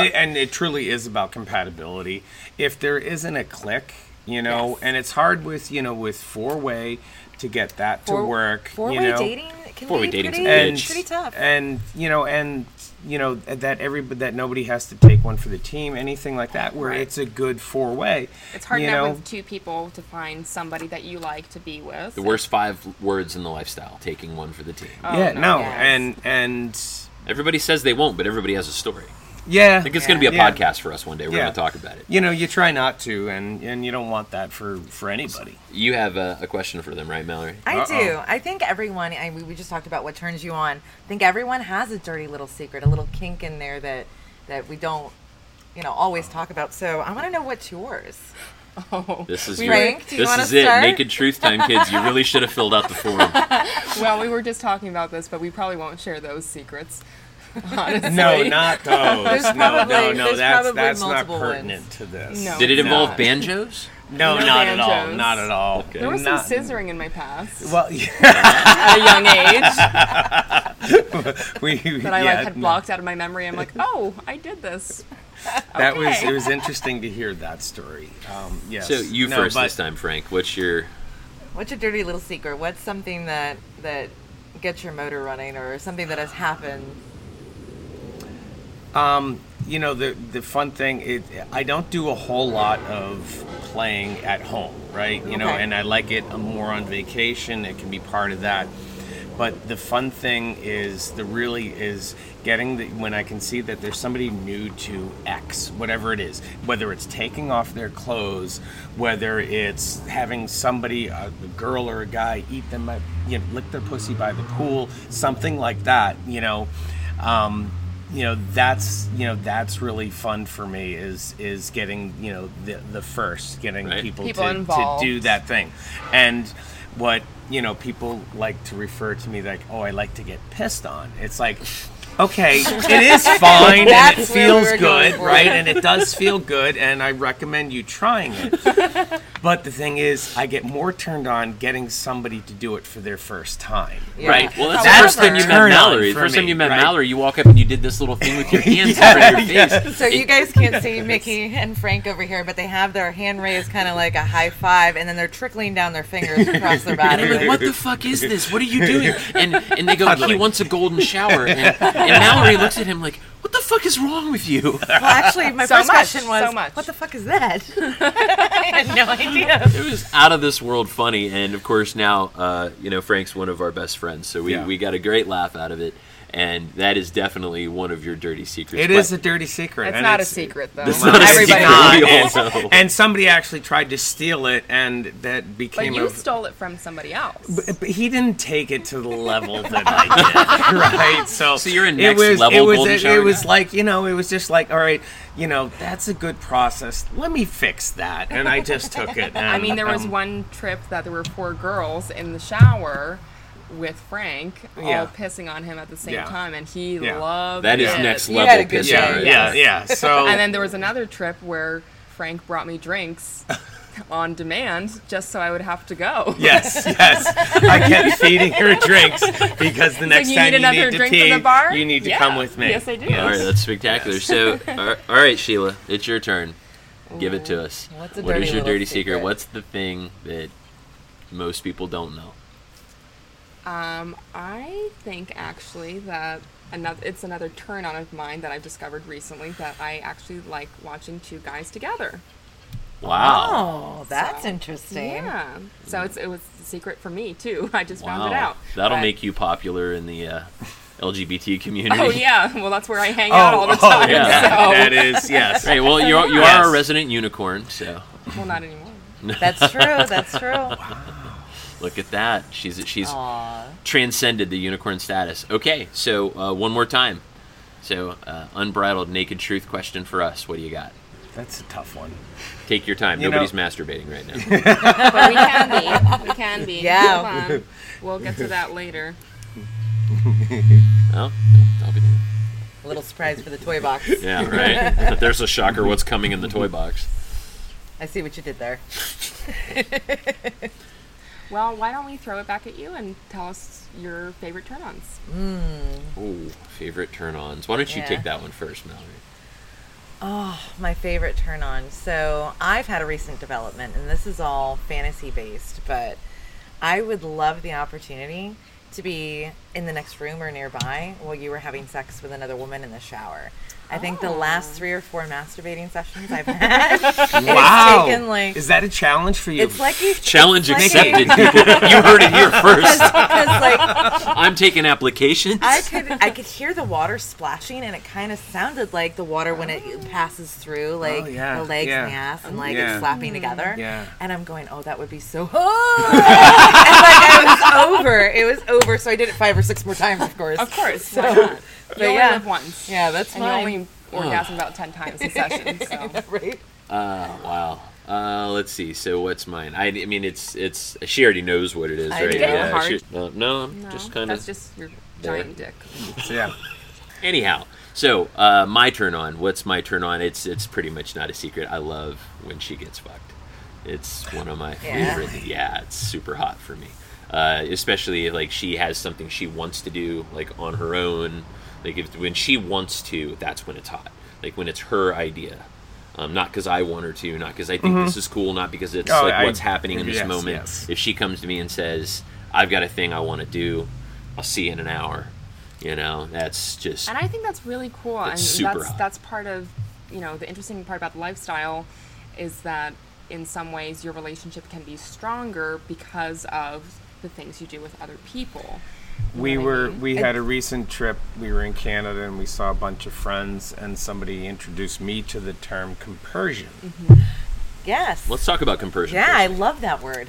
it, and it truly is about compatibility. If there isn't a click, you know, Yes. and it's hard with you know with four way to get that to Four- work. Four-way you know, dating can Four-way be dating's a pretty, and pretty tough. and you know and you know that every that nobody has to take one for the team, anything like that. Where Right. it's a good four way. It's hard you enough know? with two people to find somebody that you like to be with. The worst five words in the lifestyle: taking one for the team. Oh, yeah, no, no, yes. and and Everybody says they won't, but everybody has a story. Yeah, I think it's going to be a Yeah. podcast for us one day. We're Yeah. going to talk about it. you know, you try not to, and and you don't want that for for anybody. You have a, a question for them, right, Mallory? I Uh-oh. do. I think everyone. I, we, we just talked about what turns you on. I think everyone has a dirty little secret, a little kink in there that that we don't, you know, always talk about. So I want to know what's yours. Oh. This is We your, Frank, do you this wanna is it. start? Naked truth time, kids. You really should have filled out the form. [laughs] Well, we were just talking about this, but we probably won't share those secrets. Honestly. No, not those. There's no, probably- no, no. there's That's probably that's not multiple pertinent ones. to this. No. Did it involve No. banjos? [laughs] No, No not at all. banjos. Not at all. There was Not- some scissoring in my past Well, yeah, [laughs] at a young age [laughs] we, that I yeah, like had no. blocked out of my memory. I'm like, oh, I did this. That was Okay. it was interesting to hear that story. Um, yes. So you No, first but- this time, Frank. What's your What's your dirty little secret? What's something that that gets your motor running, or something that has happened? Um, you know the the fun thing is I don't do a whole lot of playing at home, right? You know, and I like it more on vacation. It can be part of that. but the fun thing is the really is getting the when I can see that there's somebody new to X, whatever it is, whether it's taking off their clothes, whether it's having somebody, a girl or a guy, eat them, you know, lick their pussy by the pool, something like that, you know. Um, you know that's you know that's really fun for me is is getting you know the the first getting Right. people, People to, to do that thing. And what you know people like to refer to me like oh i like to get pissed on. It's like okay it is [laughs] fine and it That's where feels we're going good for. right and it does feel good and i recommend you trying it [laughs] but the thing is i get more turned on getting somebody to do it for their first time Yeah. right Well, that's, That's the first time you met turn on Mallory. The for first time me, you met right? Mallory, you walk up and you did this little thing with your [laughs] hands in front of your face. So you guys can't see Mickey and Frank over here, but they have their hand raised kind of like a high five, and then they're trickling down their fingers across their And body. I'm like, what the fuck is this? What are you doing? And and they go, he Cuddling. wants a golden shower. And, and Mallory looks at him like, what the fuck is wrong with you? Well, actually, my So first much, question was, so much. "What the fuck is that?" [laughs] I had no idea. It was out of this world funny, and of course now, uh, you know, Frank's one of our best friends, so we, Yeah. we got a great laugh out of it, and that is definitely one of your dirty secrets. It is a dirty secret. It's and not a secret though. It's Well, not a secret. not, We all and, know. and somebody actually tried to steal it, and that became. But became you a. stole it from somebody else. but, but he didn't take it to the level that I [laughs] did, right? So, So you're a it next was, level It was, golden it, shower was like you know, it was just like, all right, you know, that's a good process. Let me fix that, and I just took it. I mean, there was um, one trip that there were four girls in the shower with Frank, all Yeah. pissing on him at the same Yeah. time, and he Yeah. loved That is it. next You level had a good piss day. Yeah, yeah, yeah. [laughs] So And then there was another trip where Frank brought me drinks [laughs] on demand just so I would have to go. [laughs] Yes, yes. I kept feeding her drinks because the next you time need you another need to drink pee, the bar? you need to Yeah. come with me. Yes, I do. All right, that's spectacular. So, all right- all right, Sheila, it's your turn. Give it to us. What's a What is dirty your dirty secret? secret? What's the thing that most people don't know? Um, I think actually that another it's another turn on of mine that I've discovered recently that I actually like watching two guys together. Wow. Oh, that's So, interesting. Yeah. So it's it was a secret for me too. [laughs] I just found it out. That'll But- make you popular in the uh, LGBT community. Oh yeah. Well, that's where I hang out all the time. oh, yeah, So. [laughs] that is [laughs] yes. Right. Well, you're you Yes. are a resident unicorn, so Well, not anymore. That's true. That's true. Look at that. She's she's Aw. transcended the unicorn status. Okay, so uh, one more time. So, uh, unbridled naked truth question for us. What do you got? That's a tough one. Take your time. You Nobody's know- masturbating right now. [laughs] But we can be. We can be. Yeah. Hold on. We'll get to that later. oh, I'll be A little surprise for the toy box. Yeah, right. But there's a shocker. What's coming in the toy box? I see what you did there. [laughs] Well, why don't we throw it back at you and tell us your favorite turn-ons? Hmm. Ooh, favorite turn-ons. Why don't you Yeah. take that one first, Mallory? Oh, my favorite turn on. So I've had a recent development, and this is all fantasy based, but I would love the opportunity to be in the next room or nearby while you were having sex with another woman in the shower. I think the last three or four masturbating sessions I've had, [laughs] Wow. taken like is that a challenge for you? it's like you [laughs] Challenge it's like accepted. People, [laughs] you heard it here first. because like I'm taking applications. I could I could hear the water splashing, and it kind of sounded like the water when it passes through oh, like Oh, yeah, the legs yeah. and the ass, and like Yeah. it's slapping together. Mm. Yeah. And I'm going, oh, that would be so. and like I was over. It was over. So I did it five or six more times, of course. Of course. So, why not? but You only yeah. live once. Yeah, that's And you mine. only orgasm about 10 times a session. [laughs] So. right. Uh, wow. Uh, let's see. So what's mine? I, I mean, it's it's. She already knows what it is, I right? do. Yeah. Hard. she- uh, no, I'm No, just kind of. That's just your there. giant dick. [laughs] yeah. Anyhow, so uh, my turn on. What's my turn on? It's it's pretty much not a secret. I love when she gets fucked. It's one of my Yeah. favorite. Yeah, it's super hot for me. Uh, especially like she has something she wants to do like on her own. Like if when she wants to, that's when it's hot. Like when it's her idea. Um, not because I want her to, not because I think this is cool, not because it's Oh, like I- what's happening in this yes, moment. yes. If she comes to me and says, "I've got a thing I want to do," I'll see you in an hour. You know, that's just And I think that's really cool. It's and super that's hot. that's part of, you know, the interesting part about the lifestyle is that in some ways your relationship can be stronger because of the things you do with other people. We were mean? we had a recent trip. We were in Canada and we saw a bunch of friends, and somebody introduced me to the term compersion. Mm-hmm. Yes. Let's talk about compersion. yeah, first. I love that word.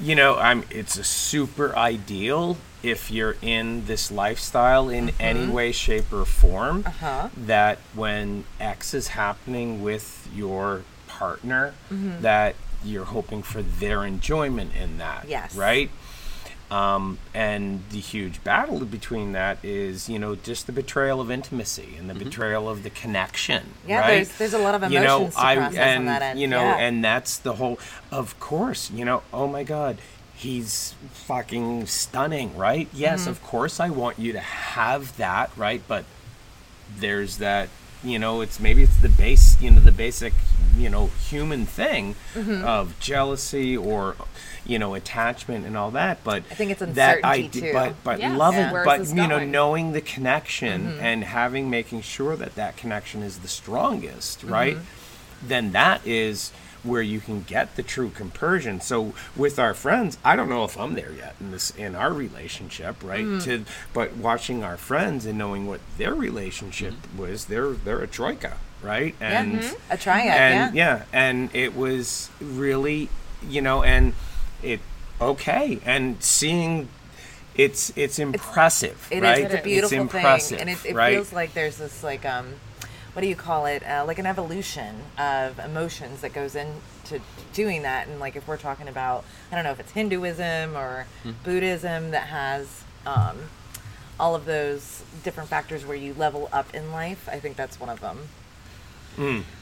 You know, I'm. It's a super ideal if you're in this lifestyle in mm-hmm. any way, shape, or form. Uh-huh. That when X is happening with your partner, mm-hmm. that you're hoping for their enjoyment in that. Yes. Right. Um, and the huge battle between that is, you know, just the betrayal of intimacy and the betrayal of the connection. Yeah, right? there's- there's a lot of emotions You know, to I- process on and, that end, You know, yeah. and that's the whole. Of course, you know. Oh my God, he's fucking stunning, right? Yes, Mm-hmm. of course, I want you to have that, right? But there's that you know it's maybe it's the base you know the basic you know human thing Mm-hmm. of jealousy or you know attachment and all that but I think it's that uncertainty, ide- too. but but Yes. loving Yeah. Where's but you know knowing the connection Mm-hmm. and having making sure that that connection is the strongest Mm-hmm. right then that is where you can get the true compersion. So with our friends, I don't know if I'm there yet in this in our relationship, right? Mm-hmm. To but watching our friends and knowing what their relationship was, they're they're a troika, right? And mhm. A triad, and yeah. and it was really, you know, and it okay, and seeing. It's it's impressive, It is. right? It's a beautiful impressive, thing, and it, it right? feels like there's this like um, what do you call it? Uh, like an evolution of emotions that goes into doing that. And like if we're talking about, I don't know if it's Hinduism or Hmm. Buddhism that has um, all of those different factors where you level up in life. I think that's one of them.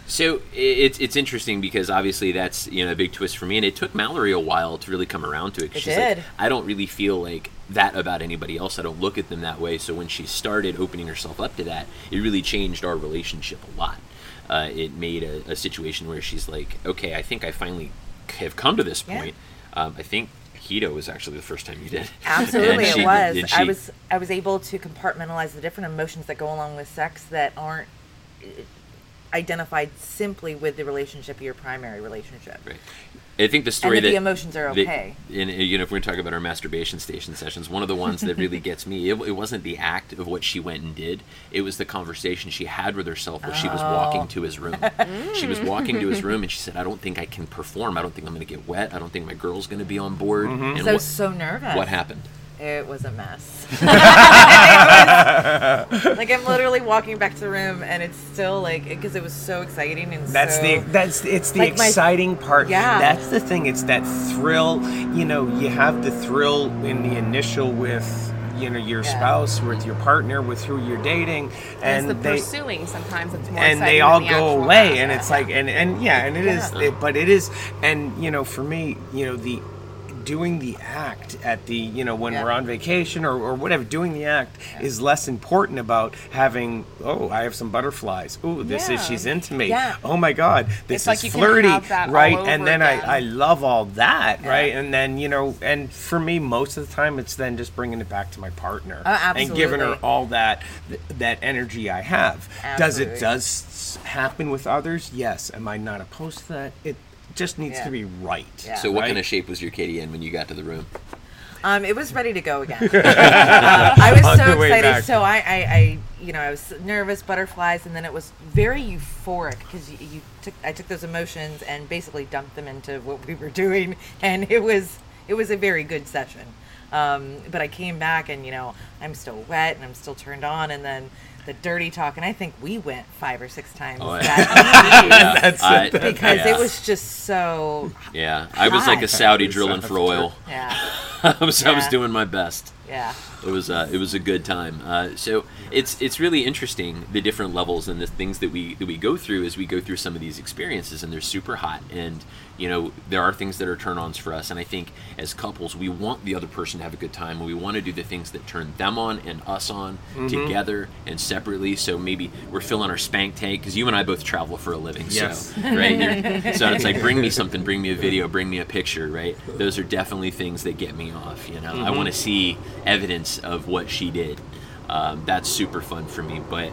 So it's it's interesting because obviously that's you know a big twist for me, and it took Mallory a while to really come around to it. 'cause It she's like, did. I don't really feel like that about anybody else. I don't look at them that way. So when she started opening herself up to that, it really changed our relationship a lot. Uh, it made a, a situation where she's like, okay, I think I finally have come to this Yeah. point. Um, I think Hedo was actually the first time you did. [laughs] Absolutely, she- it was. and I was I was able to compartmentalize the different emotions that go along with sex that aren't uh, identified simply with the relationship, your primary relationship. Right. I think the story that that the emotions are okay. and uh, you know, if we're talking about our masturbation station sessions, one of the ones that really [laughs] gets me, it, it wasn't the act of what she went and did. It was the conversation she had with herself while she was Oh. walking to his room. she was walking to his room, [laughs] and she said, "I don't think I can perform. I don't think I'm going to get wet. I don't think my girl's going to be on board." Mm-hmm. And So I what, was so nervous. what happened? It was a mess. [laughs] [laughs] Was- like I'm literally walking back to the room, and it's still like because it was so exciting and That's so, the that's it's the like my- exciting part. Yeah. That's the thing. It's that thrill. You know, you have the thrill in the initial with you know your Yeah. spouse, with your partner, with who you're dating, And and the they pursuing sometimes it's more and they all the go away, and it's like and and yeah, and it is. Yeah. It, but it is, and you know, for me, you know, the doing the act at the you know when Yeah. we're on vacation or, or whatever doing the act is less important about having oh i have some butterflies. Oh this is she's into me. Yeah. oh my god this It's is can flirty have that all right? and then again. I, I love all that right? And then you know and for me most of the time it's then just bringing it back to my partner Oh, and giving her all that th- that energy i have. Does it does happen with others? Yes. Am i not opposed to that? It just needs Yeah. to be right Yeah. So, what right? kind of shape was your Katie in when you got to the room? Um, it was ready to go again. Uh, [laughs] I was On so excited. back. So I, I, I, you know, I was nervous, butterflies, and then it was very euphoric because you, you took, I took those emotions and basically dumped them into what we were [laughs] doing, and it was, it was a very good session. Um, but I came back and you know I'm still wet and I'm still turned on, and then the dirty talk, and I think we went five or six times Oh, yeah. that evening [laughs] [laughs] That's I- it. because yeah. it was just so Yeah, I was like a Saudi drilling for oil. yeah, [laughs] I was I was doing my best. yeah. It was uh, it was a good time. Uh, so it's it's really interesting the different levels and the things that we that we go through as we go through some of these experiences, and they're super hot. And you know there are things that are turn ons for us, and I think as couples we want the other person to have a good time, and we want to do the things that turn them on and us on together and separately. So maybe we're filling our spank tank because you and I both travel for a living. Yes. So right, You're- [laughs] so it's like bring me something, bring me a video, bring me a picture. Right, those are definitely things that get me off. You know, I want to see evidence of what she did. Um, that's super fun for me. But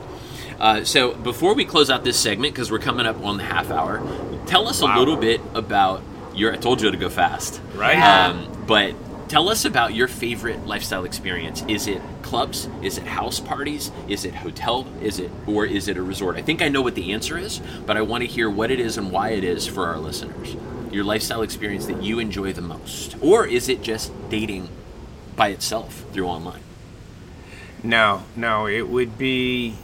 uh, so before we close out this segment, because we're coming up on the half hour, tell us a little bit about your. I told you to go fast, Right. Yeah. Um, but tell us about your favorite lifestyle experience. Is it clubs? Is it house parties? Is it hotel? Is it or is it a resort? I think I know what the answer is, but I want to hear what it is and why it is for our listeners. Your lifestyle experience that you enjoy the most, or is it just dating by itself through online? No, no, it would be.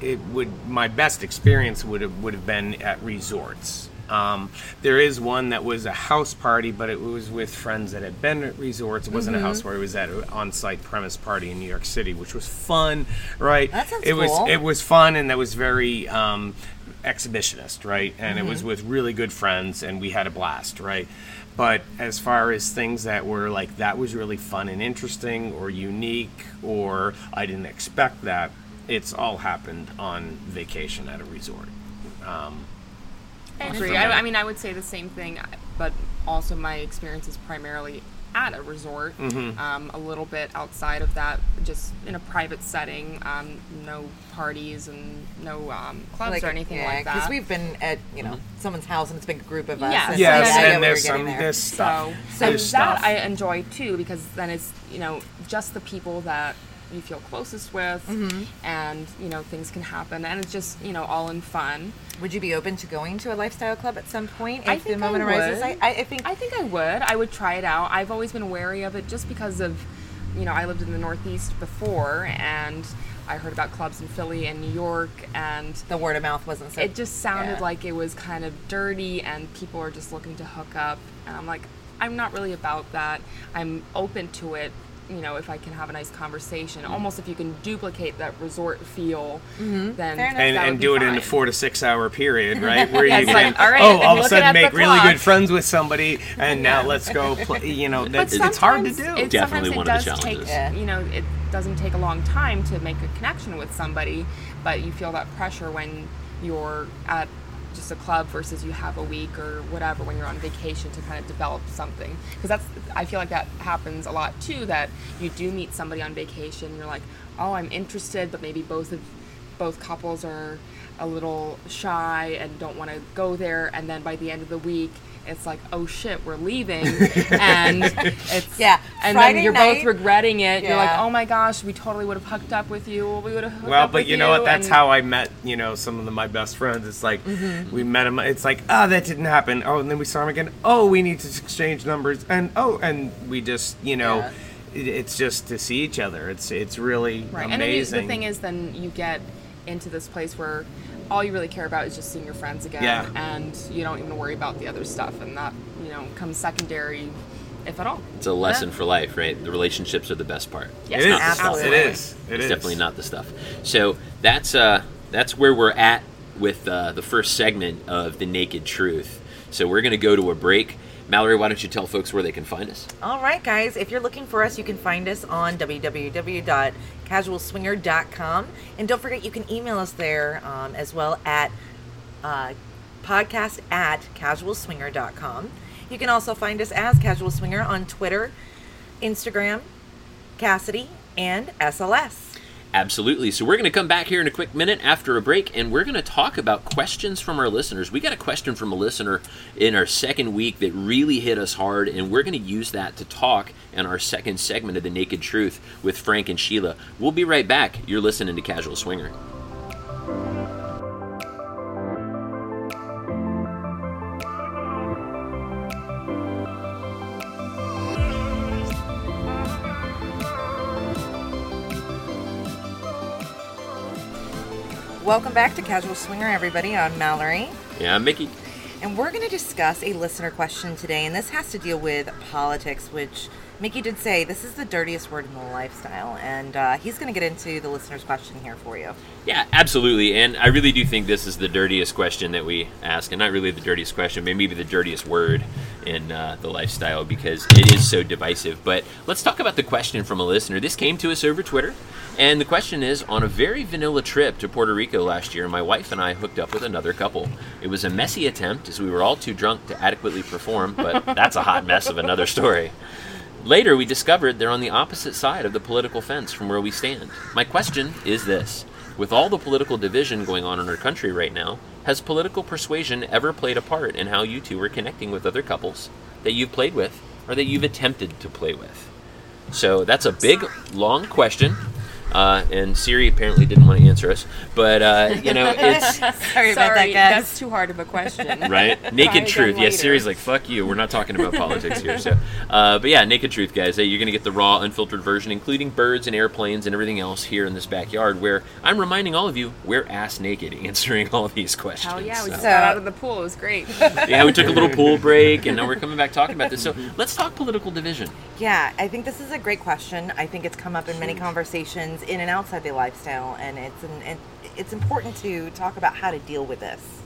It would my best experience would have would have been at resorts. Um, there is one that was a house party, but it was with friends that had been at resorts. It wasn't a house party; it was at an on-site premise party in New York City, which was fun, right? That sounds it was it was fun, and that was very um, exhibitionist, right? And it was with really good friends, and we had a blast, right? But as far as things that were like that was really fun and interesting, or unique, or I didn't expect that, it's all happened on vacation at a resort. Um, I agree. I, I mean, I would say the same thing, but also my experience is primarily at a resort, Mm-hmm. um, a little bit outside of that, just in a private setting, um, no parties and no um, clubs or anything like that. Because we've been at you know someone's house and it's been a group of us. Yes. and Yes, so I and there's you're some there. this stuff. So, so There's that stuff. I enjoy too because then it's you know just the people that you feel closest with, Mm-hmm. and you know things can happen, and it's just you know all in fun. Would you be open to going to a lifestyle club at some point if I the think moment I arises? would. I, I think I think I would. I would try it out. I've always been wary of it just because of, you know, I lived in the Northeast before, and I heard about clubs in Philly and New York, and the word of mouth wasn't so. it just sounded yeah. like it was kind of dirty, and people are just looking to hook up, and I'm like, I'm not really about that. I'm open to it. You know, if I can have a nice conversation, mm-hmm. almost if you can duplicate that resort feel, mm-hmm. then Fair enough. and, and do it in a four to six hour period, [laughs] right? Where Yeah, you it's can, like, all right, oh, all of a sudden make really clock. good friends with somebody, and now let's go. Play, you know, that's it's hard to do. It, Definitely one it of the does take, challenges. Yeah. you know, it doesn't take a long time to make a connection with somebody, but you feel that pressure when you're at just a club versus you have a week or whatever when you're on vacation to kind of develop something. Because that's, I feel like that happens a lot too. That you do meet somebody on vacation, and you're like, oh, I'm interested, but maybe both of both couples are a little shy and don't want to go there and then by the end of the week it's like oh shit we're leaving [laughs] and it's Yeah, and Friday then you're night- both regretting it you're like oh my gosh we totally would have hooked up with you we would have hooked Well, up but with you know what? That's and- how I met, you know, some of the, my best friends. It's like Mm-hmm. we met him. It's like, oh, that didn't happen. Oh, and then we saw him again. Oh, we need to exchange numbers, and oh, and we just, you know, Yeah. it, it's just to see each other. It's it's really right and then you, the thing is then you get into this place where all you really care about is just seeing your friends again Yeah. and you don't even worry about the other stuff and that you know comes secondary if at all It's a lesson for life, right? The relationships are the best part. Yes, it is. not the stuff. Absolutely. It is. It it's is. definitely not the stuff. So that's uh, that's where we're at with uh, the first segment of the Naked Truth. So we're going to go to a break. Mallory, why don't you tell folks where they can find us? All right, guys. If you're looking for us, you can find us on www.casualswinger.com. And don't forget, you can email us there um, as well at uh, podcast at casualswinger.com. You can also find us as Casual Swinger on Twitter, Instagram, Kasidie, and SLS. Absolutely. So we're going to come back here in a quick minute after a break, and we're going to talk about questions from our listeners. We got a question from a listener in our second week that really hit us hard, and we're going to use that to talk in our second segment of the Naked Truth with Frank and Sheila. We'll be right back. You're listening to Casual Swinger. Welcome back to Casual Swinger, everybody. I'm Mallory. Yeah, I'm Mickey. And we're going to discuss a listener question today, and this has to deal with politics, which Mickey did say this is the dirtiest word in the lifestyle, and uh, he's going to get into the listener's question here for you. Yeah, absolutely. And I really do think this is the dirtiest question that we ask, and not really the dirtiest question, but maybe the dirtiest word in uh, the lifestyle because it is so divisive. But let's talk about the question from a listener. This came to us over Twitter, and the question is On a very vanilla trip to Puerto Rico last year, my wife and I hooked up with another couple. It was a messy attempt as we were all too drunk to adequately perform, but [laughs] that's a hot mess of another story. Later, we discovered they're on the opposite side of the political fence from where we stand. My question is this With all the political division going on in our country right now, has political persuasion ever played a part in how you two were connecting with other couples that you've played with or that you've attempted to play with? So that's a big, long question. Uh, and Siri apparently didn't want to answer us, but uh, you know [laughs] it's Sorry, about that, Sorry, guys. that's too hard of a question. right. Naked again truth. Yeah. Siri's like fuck you. We're not talking about politics here. So, uh, but yeah, naked truth, guys. Hey, you're gonna get the raw, unfiltered version, including birds and airplanes and everything else here in this backyard. Where I'm reminding all of you, we're ass naked [laughs] answering all these questions. Hell yeah, we So- just got out of the pool. It was great. [laughs] yeah, we took a little pool break, and now we're coming back talking about this. So let's talk political division. Yeah, I think this is a great question. I think it's come up in many conversations in and outside the lifestyle, and it's an, it, it's important to talk about how to deal with this.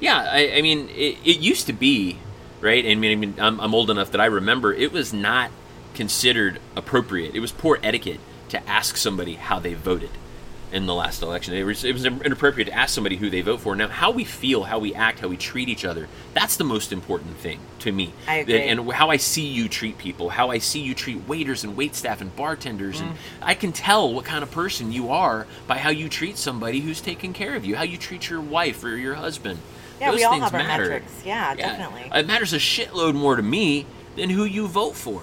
Yeah, I, I mean, it, it used to be, right? I mean, I I'm old enough that I remember it was not considered appropriate. It was poor etiquette to ask somebody how they voted in the last election. It was, it was inappropriate to ask somebody who they vote for. Now, how we feel, how we act, how we treat each other, that's the most important thing to me. I agree. And how I see you treat people, how I see you treat waiters and waitstaff and bartenders. And I can tell what kind of person you are by how you treat somebody who's taking care of you, how you treat your wife or your husband. Yeah, Those we all things have our matter. metrics. Yeah, definitely. It matters a shitload more to me than who you vote for.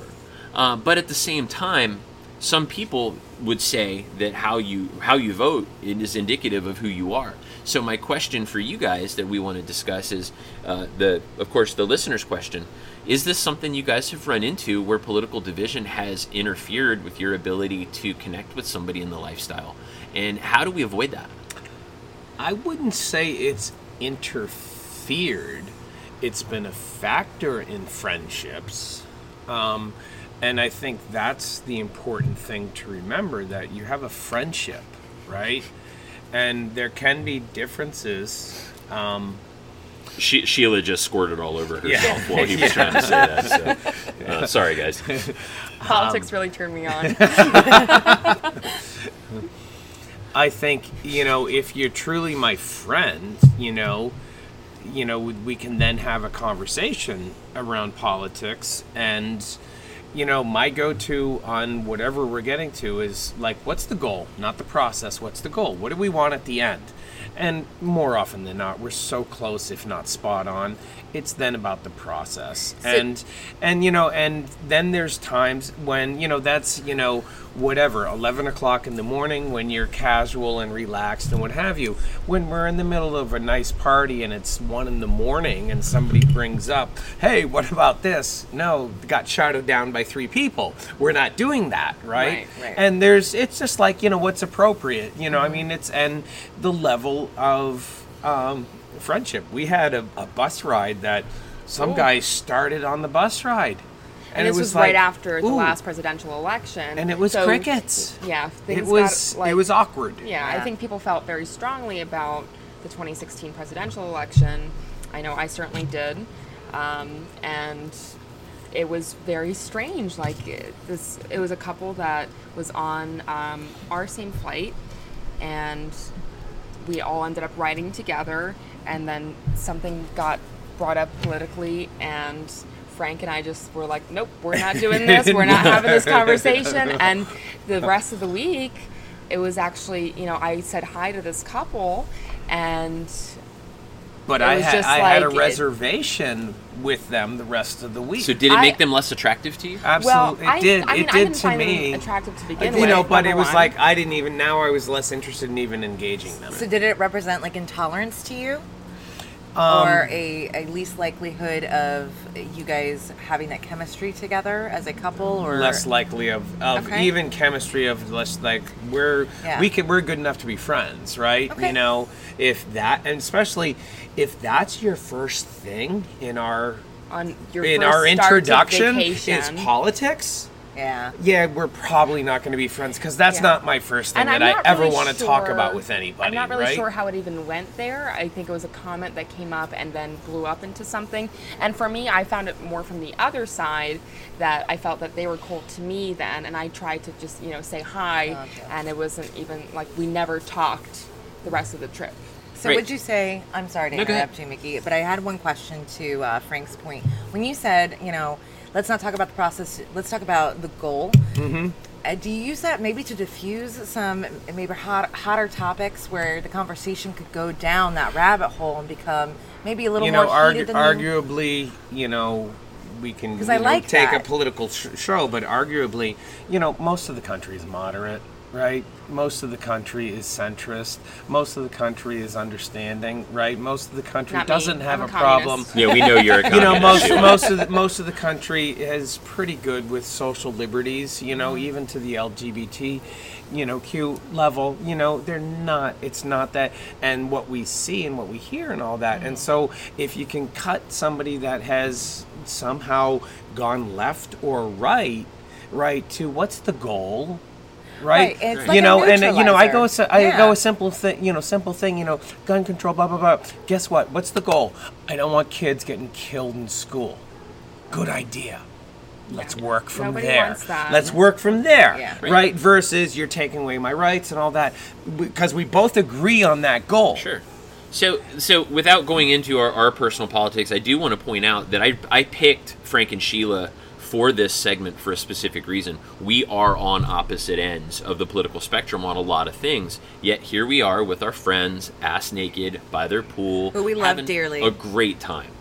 Uh, but at the same time, some people would say that how you how you vote is indicative of who you are. So my question for you guys that we want to discuss is uh, the of course the listeners' question: Is this something you guys have run into where political division has interfered with your ability to connect with somebody in the lifestyle? And how do we avoid that? I wouldn't say it's interfered. It's been a factor in friendships. Um, and I think that's the important thing to remember that you have a friendship, right? And there can be differences. Um, She- Sheila just squirted all over herself Yeah. while he was [laughs] trying to say that. So, uh, sorry, guys. [laughs] Politics really turned me on. [laughs] I think you know if you're truly my friend, you know, you know we- we can then have a conversation around politics and you know my go-to on whatever we're getting to is like what's the goal? Not the process what's the goal? What do we want at the end? And more often than not we're so close if not spot on it's then about the process. And and you know and then there's times when you know that's you know whatever 11 o'clock in the morning when you're casual and relaxed and what have you. When we're in the middle of a nice party and it's one in the morning and somebody brings up hey what about this? No got shouted down by three people. We're not doing that right, Right, right. and there's it's just like you know what's appropriate you know i mean it's and the level of um, friendship we had a, a bus ride that some Ooh. guy started on the bus ride And, this it was, like, right after the last presidential election. and it was So, crickets Yeah, things it was got, like, it was awkward Yeah, I think people felt very strongly about the 2016 presidential election. I know I certainly did, um, and it was very strange. Like it, this, it was a couple that was on um, our same flight, and we all ended up riding together. And then something got brought up politically, and Frank and I just were like, "Nope, we're not doing this. We're not having this [laughs] conversation." And the rest of the week, it was actually, you know, I said hi to this couple, and but i had just i had a like it- reservation with them the rest of the week So did it I- make them less attractive to you? absolutely well, it did I mean, it I did didn't to find me them attractive to begin you with. know but it was one. like i didn't even now i was less interested in even engaging them So did it represent like intolerance to you? Um, or a, a least likelihood of you guys having that chemistry together as a couple or less likely of, of Okay. even chemistry of less like we're Yeah. we can we're good enough to be friends right Okay. you know if that and especially if that's your first thing in our on your in our introduction is politics yeah yeah we're probably not going to be friends because that's Yeah. not my first thing And that I'm i not ever really want to talk about with anybody I'm not really right sure how it even went there. I think it was a comment that came up and then blew up into something. And for me, I found it more from the other side that I felt that they were cold to me then, and I tried to just you know say hi, Gotcha. and it wasn't even like we never talked the rest of the trip. So Right. would you say? I'm sorry to No, go interrupt you, Mickey, but I had one question to uh, Frank's point. When you said, you know, let's not talk about the process. Let's talk about the goal. Mm-hmm. Uh, do you use that maybe to diffuse some maybe hot, hotter topics where the conversation could go down that rabbit hole and become maybe a little you know more argu- heated than you- arguably you know we can you I know, like take that. a political sh- show, but arguably, you know, most of the country is moderate, right? Most of the country is centrist. Most of the country is understanding, right? Most of the country Not doesn't have I'm a a problem. Yeah, we know you're a [laughs] You know, most communist. most of the, most of the country is pretty good with social liberties. You Mm-hmm. know, even to the LGBT, you know, Q level. You know, they're not. It's not that. And what we see and what we hear and all that. Mm-hmm. And so, if you can cut somebody that has somehow gone left or right, right to what's the goal? Right, Right, it's like you a know, and uh, you know, I go, neutralizer. a- I Yeah. go a simple thing, you know, simple thing, you know, gun control, blah blah blah. Guess what? What's the goal? I don't want kids getting killed in school. Good idea. Let's work from Nobody there. wants that. Let's work from there. Yeah. Right. Right. Versus you're taking away my rights and all that, because we both agree on that goal. Sure. So, so without going into our, our personal politics, I do want to point out that I, I picked Frank and Sheila for this segment for a specific reason. We are on opposite ends of the political spectrum on a lot of things, yet here we are with our friends, ass naked, by their pool, Who we love dearly. a great time,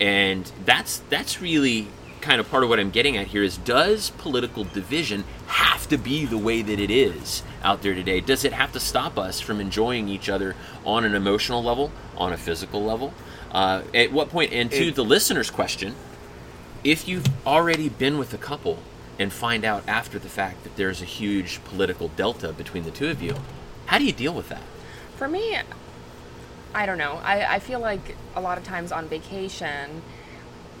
and that's that's really kind of part of what I'm getting at here is does political division have to be the way that it is out there today? Does it have to stop us from enjoying each other on an emotional level, on a physical level? Uh, at what point? And to It- the listener's question, if you've already been with a couple and find out after the fact that there's a huge political delta between the two of you, how do you deal with that? For me, I don't know. I, I feel like a lot of times on vacation,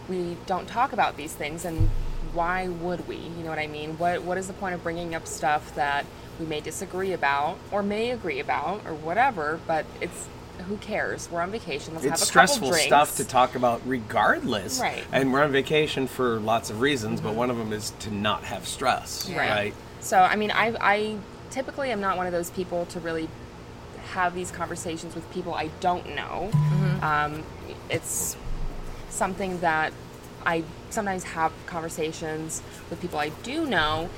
we don't talk about these things, and why would we? You know what I mean? What What is the point of bringing up stuff that we may disagree about, or may agree about, or whatever? But it's who cares? We're on vacation. Let's It's have a stressful couple drinks. stuff to talk about regardless. Right. And we're on vacation for lots of reasons, but one of them is to not have stress. Right. Right. So, I mean, I, I typically am not one of those people to really have these conversations with people I don't know. Um, it's something that I sometimes have conversations with people I do know.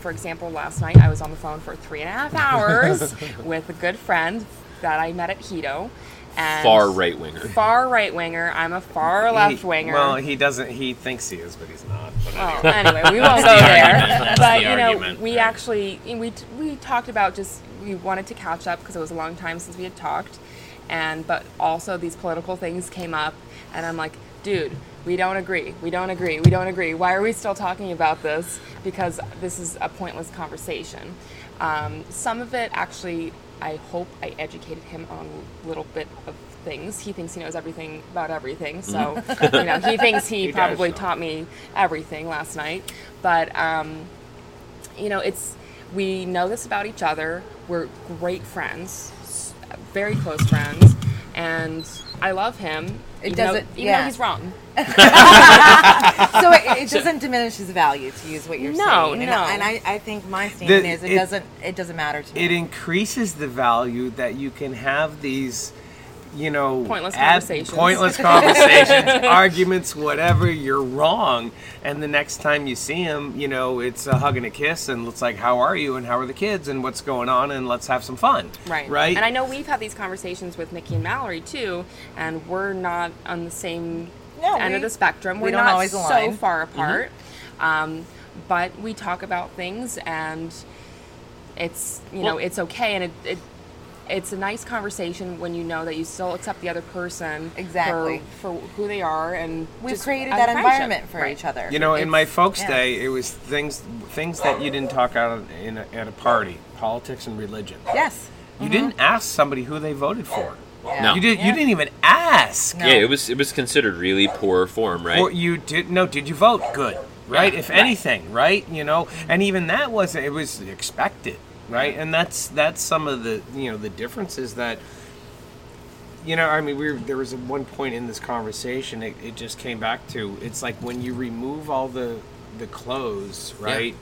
For example, last night I was on the phone for three and a half hours [laughs] with a good friend that I met at Hedo. And Far right winger. Far right winger. I'm a far left winger. Well, he doesn't. He thinks he is, but he's not. But Well, anyway, we [laughs] won't go the there. That's But the you know, argument, we right. actually we we talked about just we wanted to catch up because it was a long time since we had talked, and but also these political things came up, and I'm like, dude, we don't agree, we don't agree, we don't agree. Why are we still talking about this? Because this is a pointless conversation. Um, some of it actually, I hope I educated him on a little bit of things. He thinks he knows everything about everything, so [laughs] you know he thinks he, [laughs] He probably taught me everything last night. But um, you know, it's we know this about each other. We're great friends, very close friends, and I love him. It even doesn't- even yeah. though he's wrong. [laughs] so it, it doesn't diminish his value to use what you're No, saying. And, no. and I, I think my statement The- is it, it- doesn't it doesn't matter to me. it increases the value that you can have these, you know, Pointless ab- conversations. pointless conversations, [laughs] arguments, whatever. You're wrong, and the next time you see him, you know, it's a hug and a kiss, and it's like, how are you, and how are the kids, and what's going on, and let's have some fun. Right. Right. And I know we've had these conversations with Mickey and Mallory too, and we're not on the same No, end we- of the spectrum. we We're don't not always so align. far apart. Um, but we talk about things and it's you know, Well- it's okay and it, it it's a nice conversation when you know that you still accept the other person Exactly. for, for who they are and We've created that environment for Right. each other. You know, in my folks' yeah. day, it was things things that you didn't talk out in a, at a party, politics and religion. Yes. You didn't ask somebody who they voted for. Yeah. No. You did. Yeah. You didn't even ask. No. Yeah, it was it was considered really poor form, right? Or you did no? Did you vote? Good, right? Yeah, if right. anything, right? You know, and even that wasn't. It was expected, right? And that's that's some of the you know the differences that. You know, I mean, we were, there was one point in this conversation. It, it just came back to it's like when you remove all the the clothes, right?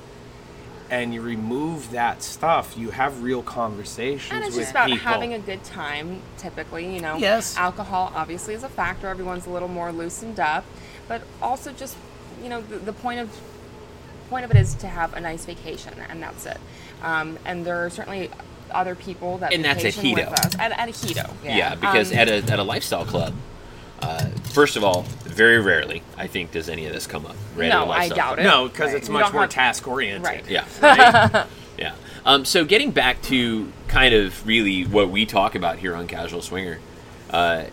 And you remove that stuff, you have real conversations And it's with just about people. having a good time, typically, you know. Yes. Alcohol obviously is a factor. Everyone's a little more loosened up. But also just, you know, the, the point of point of it is to have a nice vacation and that's it. Um, and there are certainly other people that And that's at vacation Hedo. us. At, at a Hedo. Yeah, because Um, at a at a lifestyle club, uh, first of all, very rarely, I think, does any of this come up. Right? No, in a I doubt thing. it. No, because Right. it's much more have- task oriented. Right. Yeah. [laughs] Right? yeah. Um, so getting back to kind of really what we talk about here on Casual Swinger, uh,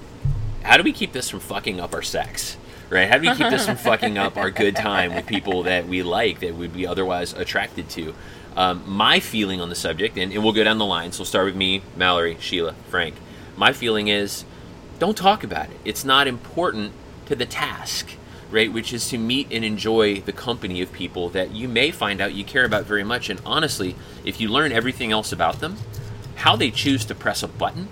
how do we keep this from fucking up our sex? Right? How do we keep this from fucking up our good time with people that we like that would be otherwise attracted to? Um, my feeling on the subject, and, and we'll go down the line. So we'll start with me, Mallory, Sheila, Frank. My feeling is don't talk about it. It's not important to the task, right? Which is to meet and enjoy the company of people that you may find out you care about very much. And honestly, if you learn everything else about them, how they choose to press a button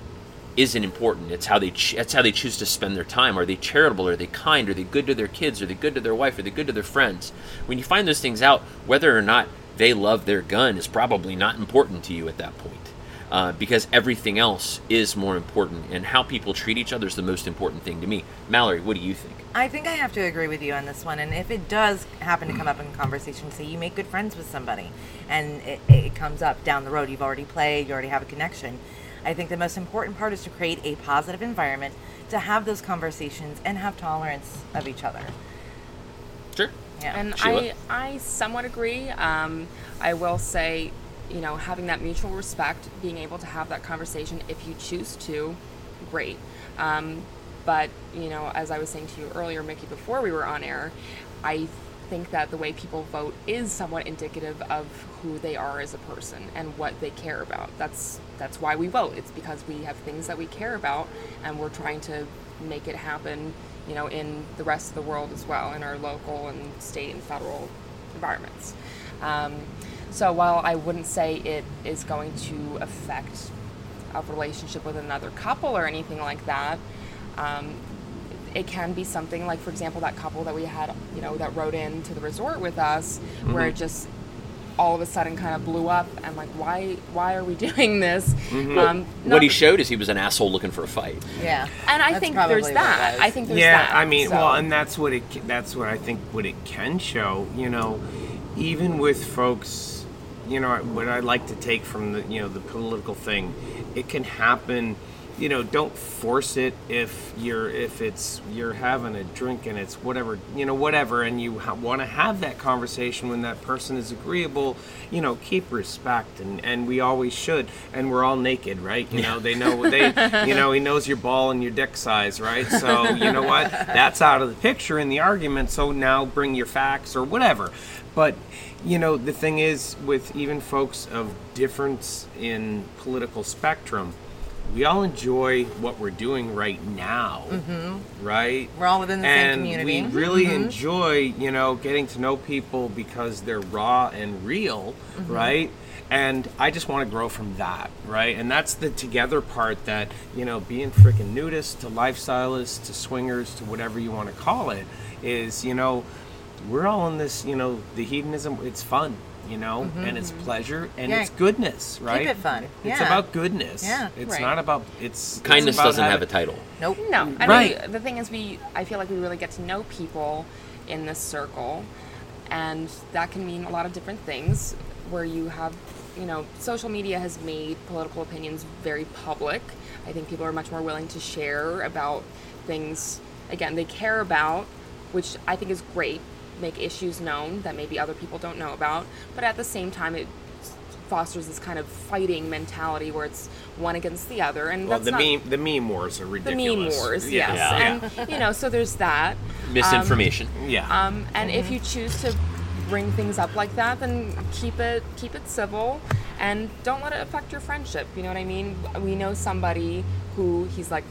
isn't important. It's how they ch- it's how they choose to spend their time. Are they charitable? Are they kind? Are they good to their kids? Are they good to their wife? Are they good to their friends? When you find those things out, whether or not they love their gun is probably not important to you at that point. Uh, because everything else is more important, and how people treat each other is the most important thing to me. Mallory, what do you think? I think I have to agree with you on this one. And if it does happen to come up in conversation, say you make good friends with somebody and it, it comes up down the road, you've already played, you already have a connection. I think the most important part is to create a positive environment to have those conversations and have tolerance of each other. Sure. Yeah. And Sheila? I, I somewhat agree. Um, I will say, you know, having that mutual respect, being able to have that conversation if you choose to, great. Um, but, you know, as I was saying to you earlier, Mickey, before we were on air, I think that the way people vote is somewhat indicative of who they are as a person and what they care about. That's that's why we vote. It's because we have things that we care about and we're trying to make it happen, you know, in the rest of the world as well, in our local and state and federal environments. Um, so while I wouldn't say it is going to affect a relationship with another couple or anything like that, um, it can be something like, for example, that couple that we had, you know, that rode in to the resort with us, where it just all of a sudden kind of blew up and like, why, why are we [laughs] doing this? Um, what he showed is he was an asshole looking for a fight. yeah. and I That's think there's that. I think there's yeah, that. I mean, So- well, and that's what it. That's what I think. What it can show, you know, even with folks, you know, what I like to take from the, you know, the political thing, it can happen. You know, don't force it if you're if it's you're having a drink and it's whatever you know whatever, and you ha- want to have that conversation when that person is agreeable. You know, keep respect, and and we always should. And we're all naked, right? You know, they know they, you know, he knows your ball and your dick size, right? So you know what? That's out of the picture in the argument. So now bring your facts or whatever. But you know, the thing is, with even folks of difference in political spectrum, we all enjoy what we're doing right now, right? We're all within the same and community. we really enjoy, you know, getting to know people because they're raw and real, Mm-hmm. right? And I just want to grow from that, right? And that's the together part that, you know, being freaking nudists to lifestylists to swingers to whatever you want to call it is, you know, we're all in this, you know, the hedonism, it's fun, you know, and it's pleasure and Mm-hmm. Yeah. it's goodness, right? Keep it fun. Yeah. It's about goodness. Yeah. It's Right. not about, it's. it's Kindness about doesn't have having- a title. Nope. No, I Right. mean the thing is, we I feel like we really get to know people in this circle, and that can mean a lot of different things. Where you have, you know, social media has made political opinions very public. I think people are much more willing to share about things again they care about, which I think is great. Make issues known that maybe other people don't know about, but at the same time it fosters this kind of fighting mentality where it's one against the other and Well, that's the not, meme, the meme wars are ridiculous. the ridiculous. meme wars, yes. Yeah. And you know, so there's that. [laughs] Misinformation. Yeah. Um, and if you choose to bring things up like that, then keep it keep it civil and don't let it affect your friendship. You know what I mean? We know somebody who he's like,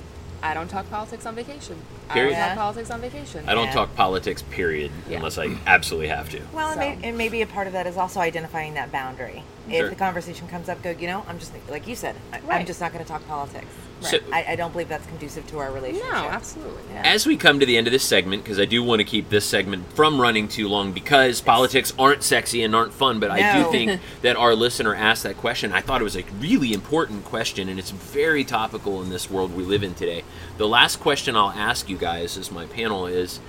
I don't talk politics on vacation. Period. I Period. don't Yeah. talk politics on vacation. I don't Yeah. talk politics, period, Yeah. unless I absolutely have to. Well, So- and, may, and maybe a part of that is also identifying that boundary. Sure. If the conversation comes up, go, you know, I'm just, like you said, I, I'm just not going to talk politics. So- I, I don't believe that's conducive to our relationship. No, absolutely. Yeah. As we come to the end of this segment, because I do want to keep this segment from running too long, because politics aren't sexy and aren't fun, but I do think [laughs] that our listener asked that question. I thought it was a really important question, and it's very topical in this world we live in today. The last question I'll ask you guys as my panel is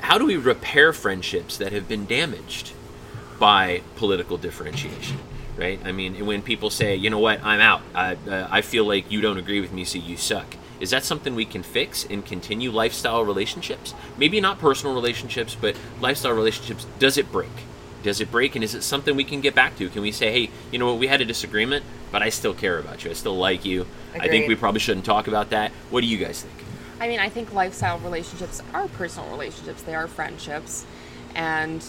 how do we repair friendships that have been damaged by political differentiation? Right? I mean, when people say, you know what, I'm out, I, uh, I feel like you don't agree with me, so you suck. is that something we can fix and continue lifestyle relationships? Maybe not personal relationships, but lifestyle relationships. Does it break? Does it break? And is it something we can get back to? Can we say, hey, you know what, we had a disagreement, but I still care about you. I still like you. I think we probably shouldn't talk about that. What do you guys think? I mean, I think lifestyle relationships are personal relationships. They are friendships, and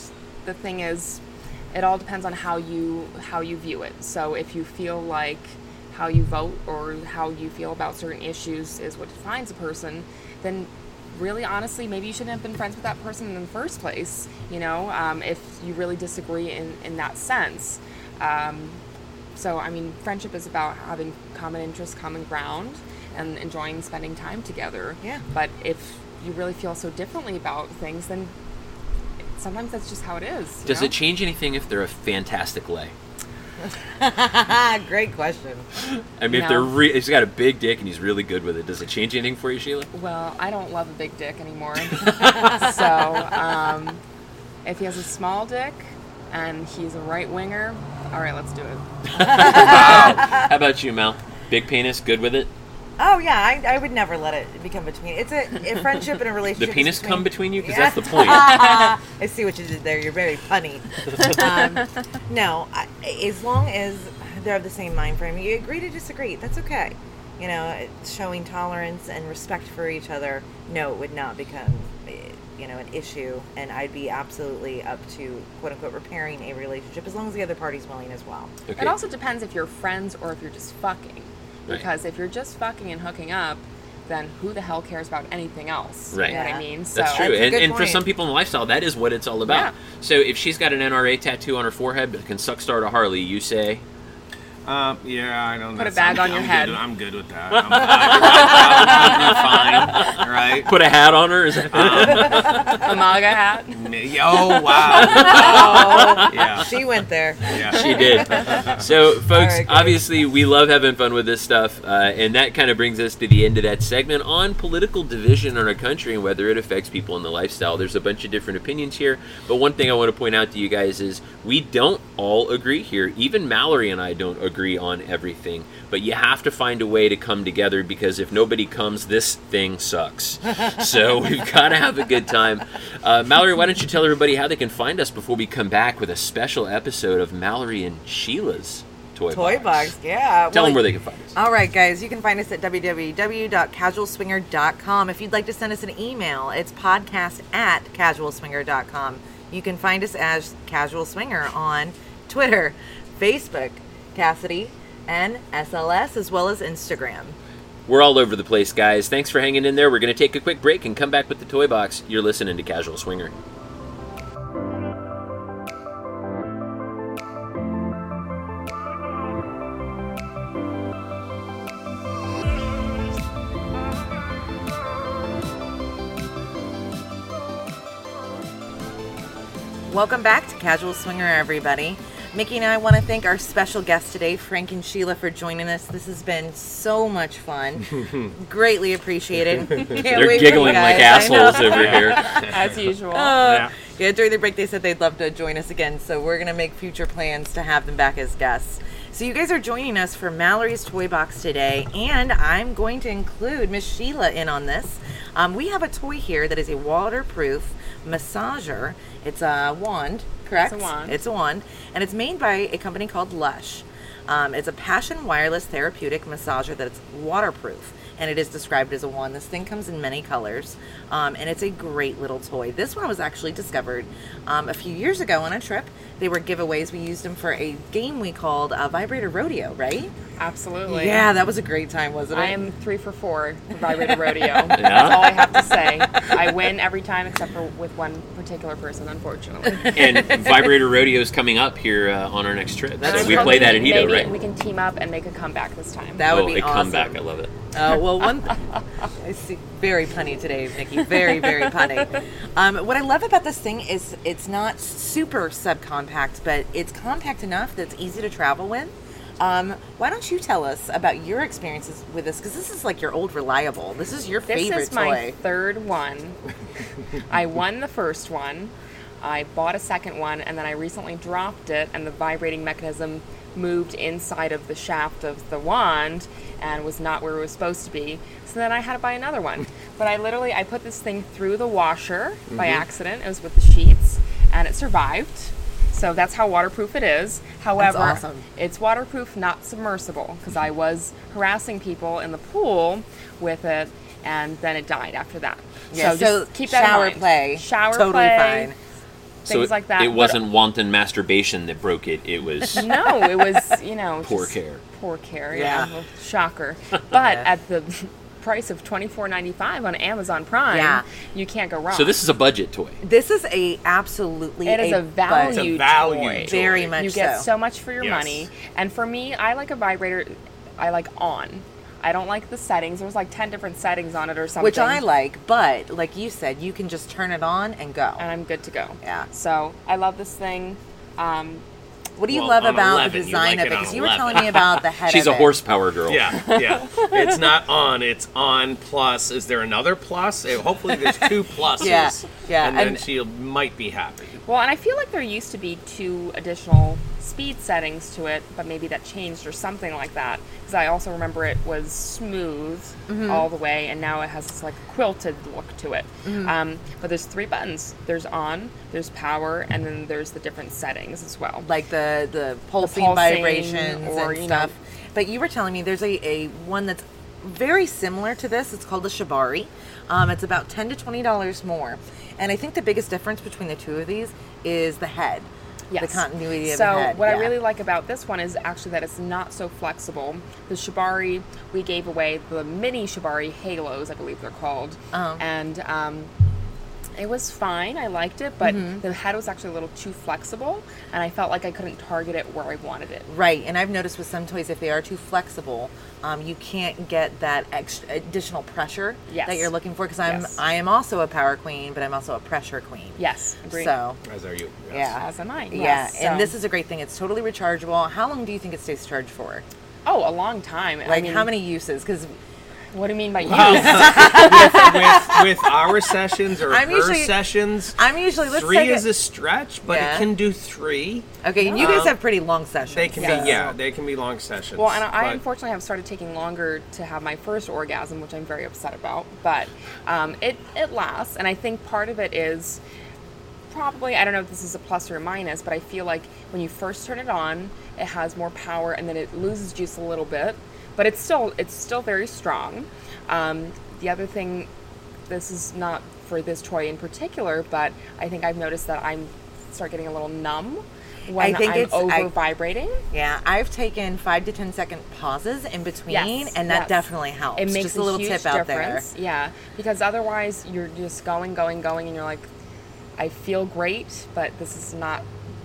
the thing is, it all depends on how you how you view it. So if you feel like how you vote or how you feel about certain issues is what defines a person, then really honestly maybe you shouldn't have been friends with that person in the first place you know um, if you really disagree in, in that sense um, so i mean friendship is about having common interests common ground and enjoying spending time together Yeah. but if you really feel so differently about things then sometimes that's just how it is Does know? it change anything if they're a fantastic lay? [laughs] Great question. I mean, if they're re- he's got a big dick and he's really good with it, does it change anything for you, Sheila? Well, I don't love a big dick anymore. [laughs] so, um, if he has a small dick and he's a right winger, all right, let's do it. [laughs] How about you, Mel? Big penis, good with it? Oh yeah, I, I would never let it become between. It's a, a [laughs] friendship and a relationship. is penis come between you? Because Yeah. that's the point. [laughs] I see what you did there. You're very funny. [laughs] um, no, I, as long as they're of the same mind frame, you agree to disagree. That's okay. You know, showing tolerance and respect for each other. No, it would not become, eh, you know, an issue, and I'd be absolutely up to quote unquote repairing a relationship as long as the other party's willing as well. Okay. It also depends if you're friends or if you're just fucking. Right. Because if you're just fucking and hooking up, then who the hell cares about anything else? Right. You know what I mean? That's true. That's And, and for some people in lifestyle, that is what it's all about. Yeah. So if she's got an NRA tattoo on her forehead but can suck start a Harley, you say, Um, yeah, I don't. Put a that's- bag I'm, on your I'm head. Good, I'm good with that. I'm, I'm probably fine, right? put a hat on her? Is that a MAGA hat. Oh wow! yeah, She went there. yeah. she did. So, folks, All right, guys. obviously, we love having fun with this stuff, uh, and that kind of brings us to the end of that segment on political division in our country and whether it affects people in the lifestyle. There's a bunch of different opinions here, but one thing I want to point out to you guys is we don't all agree here. Even Mallory and I don't agree on everything, but you have to find a way to come together because if nobody comes, this thing sucks. [laughs] so we've got to have a good time. Uh, Mallory, why don't you tell everybody how they can find us before we come back with a special episode of Mallory and Sheila's Toy, Toy box, yeah. Tell Well, them where they can find us. All right, guys, you can find us at www.casualswinger.com. If you'd like to send us an email, it's podcast at casualswinger.com. You can find us as Casual Swinger on Twitter, Facebook, Kasidie, and SLS, as well as Instagram. We're all over the place, guys. Thanks for hanging in there. We're going to take a quick break and come back with the toy box. You're listening to Casual Swinger. Welcome back to Casual Swinger, everybody. Mickey and I want to thank our special guests today, Frank and Sheila, for joining us. This has been so much fun. [laughs] Greatly appreciated. [laughs] Can't They're wait for you giggling like guys. I know. assholes over [laughs] here. As usual. Uh, yeah, during the break they said they'd love to join us again, so we're gonna make future plans to have them back as guests. So you guys are joining us for Mallory's Toy Box today, and I'm going to include Miss Sheila in on this. Um, we have a toy here that is a waterproof massager. It's a wand, correct? It's a wand. It's a wand, and it's made by a company called Lush. Um, it's a passion wireless therapeutic massager that's waterproof, and it is described as a wand. This thing comes in many colors, um, and it's a great little toy. This one was actually discovered um, a few years ago on a trip. They were giveaways. We used them for a game we called uh, Vibrator Rodeo, right? Absolutely. Yeah, that was a great time, wasn't it? I am three for four for Vibrator Rodeo. [laughs] That's all I have to say. I win every time except for with one particular person, unfortunately. And Vibrator Rodeo is coming up here uh, on our next trip. That's So we play that in Hedo, Maybe right? we can team up and make a comeback this time. That would oh, be a awesome. comeback. I love it. Uh, well, one th- I see very punny today, Mickey. Very, very punny. Um, what I love about this thing is it's not super subcompact, but it's compact enough that it's easy to travel with. Um, why don't you tell us about your experiences with this? Because this is like your old reliable. This is your This favorite toy. This is my toy. third one. I won the first one. I bought a second one, and then I recently dropped it, and the vibrating mechanism moved inside of the shaft of the wand and was not where it was supposed to be. So then I had to buy another one. [laughs] But I literally I put this thing through the washer by mm-hmm. accident. It was with the sheets and it survived. So that's how waterproof it is. However, awesome. it's waterproof, not submersible, because I was harassing people in the pool with it, and then it died after that. Yeah, so, so keep that in shower mind. play, shower totally play, fine. Things so it, like that. It wasn't wanton masturbation that broke it. It was [laughs] no, it was you know [laughs] poor care. Poor care, Yeah. yeah. Shocker. [laughs] But at the price of twenty four ninety five on Amazon Prime, Yeah. you can't go wrong. So this is a budget toy. This is a absolutely it is a bud- value, It's a value toy. toy. Very much You get so. so much for your Yes. money. And for me, I like a vibrator. I like on. I don't like the settings. There's like ten different settings on it or something. which I like, but like you said, you can just turn it on and go. and I'm good to go. Yeah. So I love this thing. Um, What do you Well, love about 11, the you design like of it it? Because you were 11. telling me about the head. [laughs] She's of a it. horsepower girl. Yeah, yeah. It's not on. It's on plus. Is there another plus? Hopefully, there's two [laughs] pluses. Yeah, yeah, And then and- she might be happy. well, and I feel like there used to be two additional speed settings to it, but maybe that changed or something like that. Because I also remember it was smooth Mm-hmm. all the way, and now it has this like quilted look to it. Mm-hmm. Um, but there's three buttons. There's on, there's power, and then there's the different settings as well. like the the pulsing, pulsing vibrations or, and you know- stuff. But you were telling me there's a, a one that's very similar to this. It's called the Shibari. Um, it's about ten to twenty dollars more, and I think the biggest difference between the two of these is the head. Yes. The continuity of so the head. what yeah. I really like about this one is actually that it's not so flexible. The Shibari, we gave away the mini Shibari Halos, I believe they're called, Oh. and um, it was fine. I liked it, but Mm-hmm. the head was actually a little too flexible, and I felt like I couldn't target it where I wanted it. Right, and I've noticed with some toys, if they are too flexible, um, you can't get that extra additional pressure Yes. that you're looking for. Because I'm Yes. I am also a power queen, but I'm also a pressure queen. Yes, agreed. So As are you. yes. yeah, As am I. yeah, yes. and this is a great thing. It's totally rechargeable. How long do you think it stays charged for? oh a long time. I Like mean, how many uses? Because What do you mean by use? with, with our sessions or I'm her usually- sessions, I'm usually let's three is it- a stretch, but Yeah. it can do three. okay. And you guys Um, have pretty long sessions. They can Yes. be yeah, they can be long sessions. Well, and I but- unfortunately have started taking longer to have my first orgasm, which I'm very upset about. But um, it it lasts, and I think part of it is probably I don't know if this is a plus or a minus, but I feel like when you first turn it on, it has more power, and then it loses juice a little bit, but it's still it's still very strong. Um, the other thing, this is not for this toy in particular, but I think I've noticed that I'm start getting a little numb when think I'm it's- over I- vibrating. Yeah, I've taken five to ten second pauses in between, Yes, and that yes. definitely helps. It makes Just a little huge tip out there. difference. Yeah, because otherwise you're just going, going, going, and you're like, I feel great, but this is not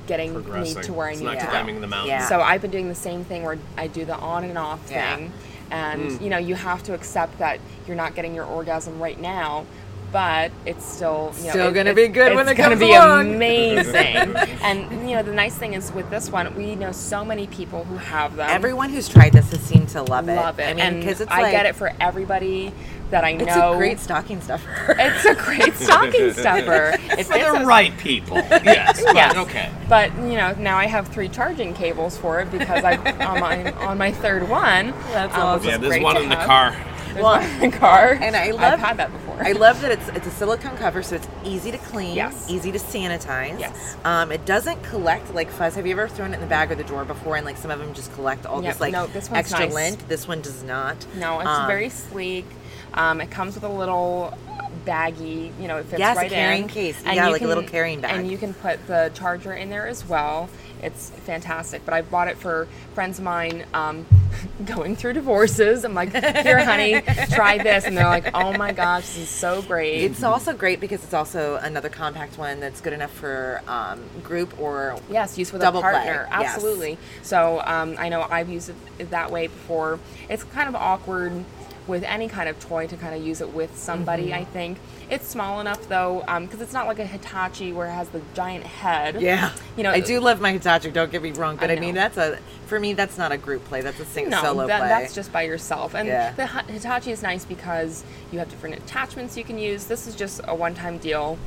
getting me to where I need not to climbing the mountain. Yeah. So I've been doing the same thing where I do the on and off Yeah. thing, and mm. you know you have to accept that you're not getting your orgasm right now. But it's still you know, Still it- gonna it- be good when it's it gonna comes be along. amazing. [laughs] and you know the nice thing is with this one, we know so many people who have them. Everyone who's tried this has seemed to love it. love it. I mean, and because it's I like get it for everybody that I know. it's a great stocking stuffer. It's a great [laughs] stocking stuffer. It For the us- right people. Yes. [laughs] but Okay. But you know, now I have three charging cables for it because I on my on my third one. That's um, awesome. Yeah, there's one to in the car. There's Well, one in the car, and I I've had that before. I love that it's it's a silicone cover, so it's easy to clean, Yes. easy to sanitize. Yes. Um, it doesn't collect like fuzz. Have you ever thrown it in the bag or the drawer before, and like some of them just collect all Yep, this like no, this extra nice. lint? This one does not. no, it's Um, very sleek. Um, it comes with a little baggy, you know, it fits Yes, a right carrying in. case. And Yeah, like a little carrying bag. And you can put the charger in there as well. It's fantastic. But I bought it for friends of mine um, [laughs] going through divorces. I'm like, here, honey, try this. And they're like, oh my gosh, this is so great. It's also great because it's also another compact one that's good enough for um, group or Yes, use with Double a play, partner. yes. Absolutely. So um, I know I've used it that way before. It's kind of awkward with any kind of toy to kind of use it with somebody. Mm-hmm. I think it's small enough though, because it's not like a Hitachi where it has the giant head. Yeah, You know, I do love my Hitachi. Don't get me wrong, but I I, mean that's a for me that's not a group play. That's a sing No, solo that, play. that's just by yourself. And Yeah. the Hitachi is nice because you have different attachments you can use. This is just a one-time deal.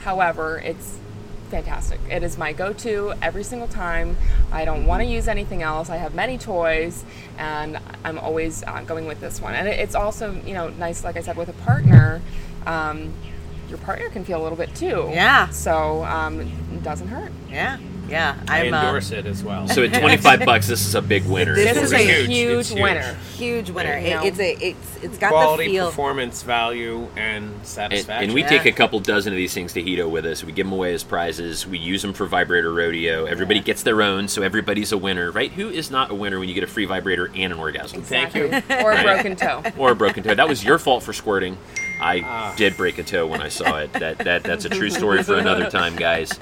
However, it's fantastic. It is my go-to every single time. I don't want to use anything else. I have many toys, and I'm always uh, going with this one. And it's also, you know, nice. Like I said, with a partner, um, your partner can feel a little bit too. Yeah. So um, it doesn't hurt. Yeah, yeah. I I'm uh, endorse it as well. So at [laughs] 25 bucks, this is a big winner. This This is is a huge. huge, huge. winner. huge winner. You It, it's a it's it's got Quality, the feel. performance, value, and And, satisfaction. and we Yeah. take a couple dozen of these things to Hedo with us. We give them away as prizes. We use them for vibrator rodeo. Everybody gets their own, so everybody's a winner, right? Who is not a winner when you get a free vibrator and an orgasm? Thank you. [laughs] or a broken toe. or a broken toe. That was your fault for squirting. I did break a toe when I saw it. That that that's a true story for another time, guys.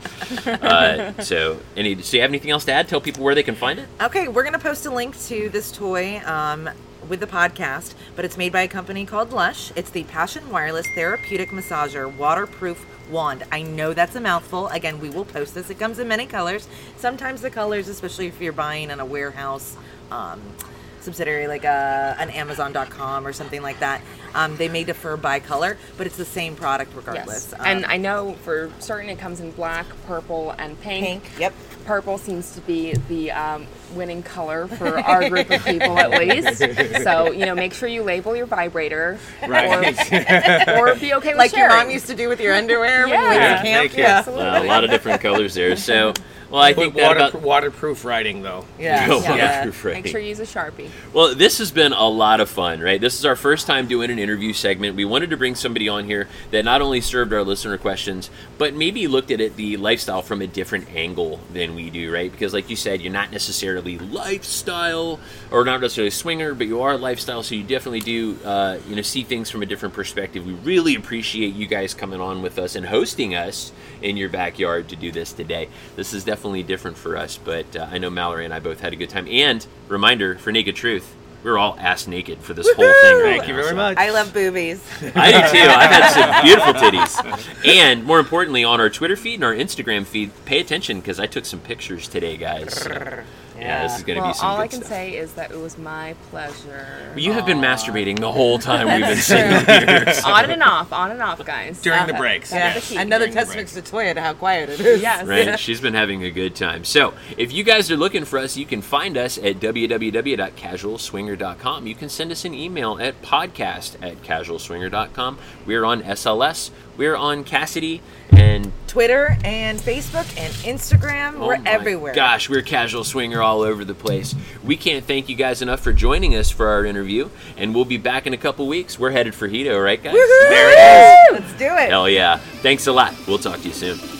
Uh, so, any do you have anything else to add? Tell people where they can find it. Okay, we're gonna post a link to this toy um, with the podcast, but it's made by a company called Lush. It's the Passion Wireless Therapeutic Massager Waterproof Wand. I know that's a mouthful. Again, we will post this. It comes in many colors. Sometimes the colors, especially if you're buying in a warehouse. Um, subsidiary like uh, an amazon.com or something like that um, they may differ by color but it's the same product regardless Yes. Um, and I know for certain it comes in black, purple, and pink. pink yep Purple seems to be the um, winning color for our group of people, at least. [laughs] So, you know, make sure you label your vibrator. Right. Or, [laughs] or be okay with like your mom used to do with your underwear when you went Yeah. to camp Thank yeah Absolutely. Uh, a lot of different colors there. So, well, I think water, about. waterproof writing, though. yeah, Go yeah. waterproof Make sure you use a Sharpie. Well, this has been a lot of fun, right? This is our first time doing an interview segment. We wanted to bring somebody on here that not only served our listener questions, but maybe looked at it the lifestyle from a different angle than we do, right? Because, like you said, you're not necessarily lifestyle or not necessarily swinger, but you are lifestyle, so you definitely do, uh, you know, see things from a different perspective. We really appreciate you guys coming on with us and hosting us in your backyard to do this today. This is definitely different for us, but uh, I know Mallory and I both had a good time. And reminder for Naked Truth, we were all ass naked for this whole thing. Right Thank you very so- much. I love boobies. I do too. I've had some [laughs] beautiful titties. And more importantly, on our Twitter feed and our Instagram feed, pay attention because I took some pictures today, guys. So, yeah, this is going to Well, be some all good I can stuff. say is that it was my pleasure. you have been masturbating the whole time we've been That's sitting here. so- on and off, on and off, guys. During the breaks. Yeah. the key. Another During the testament to Toya to how quiet it is. Yes. Right, [laughs] she's been having a good time. So, if you guys are looking for us, you can find us at www.casualswinger.com. You can send us an email at podcast at casualswinger.com. We're on SLS, we're on Kasidie, and Twitter and Facebook and Instagram. Oh we're everywhere. Gosh, we're casual swinger all over the place. We can't thank you guys enough for joining us for our interview, and we'll be back in a couple weeks. We're headed for Hedo, right, guys? There it is. Let's do it. Hell yeah. Thanks a lot. We'll talk to you soon.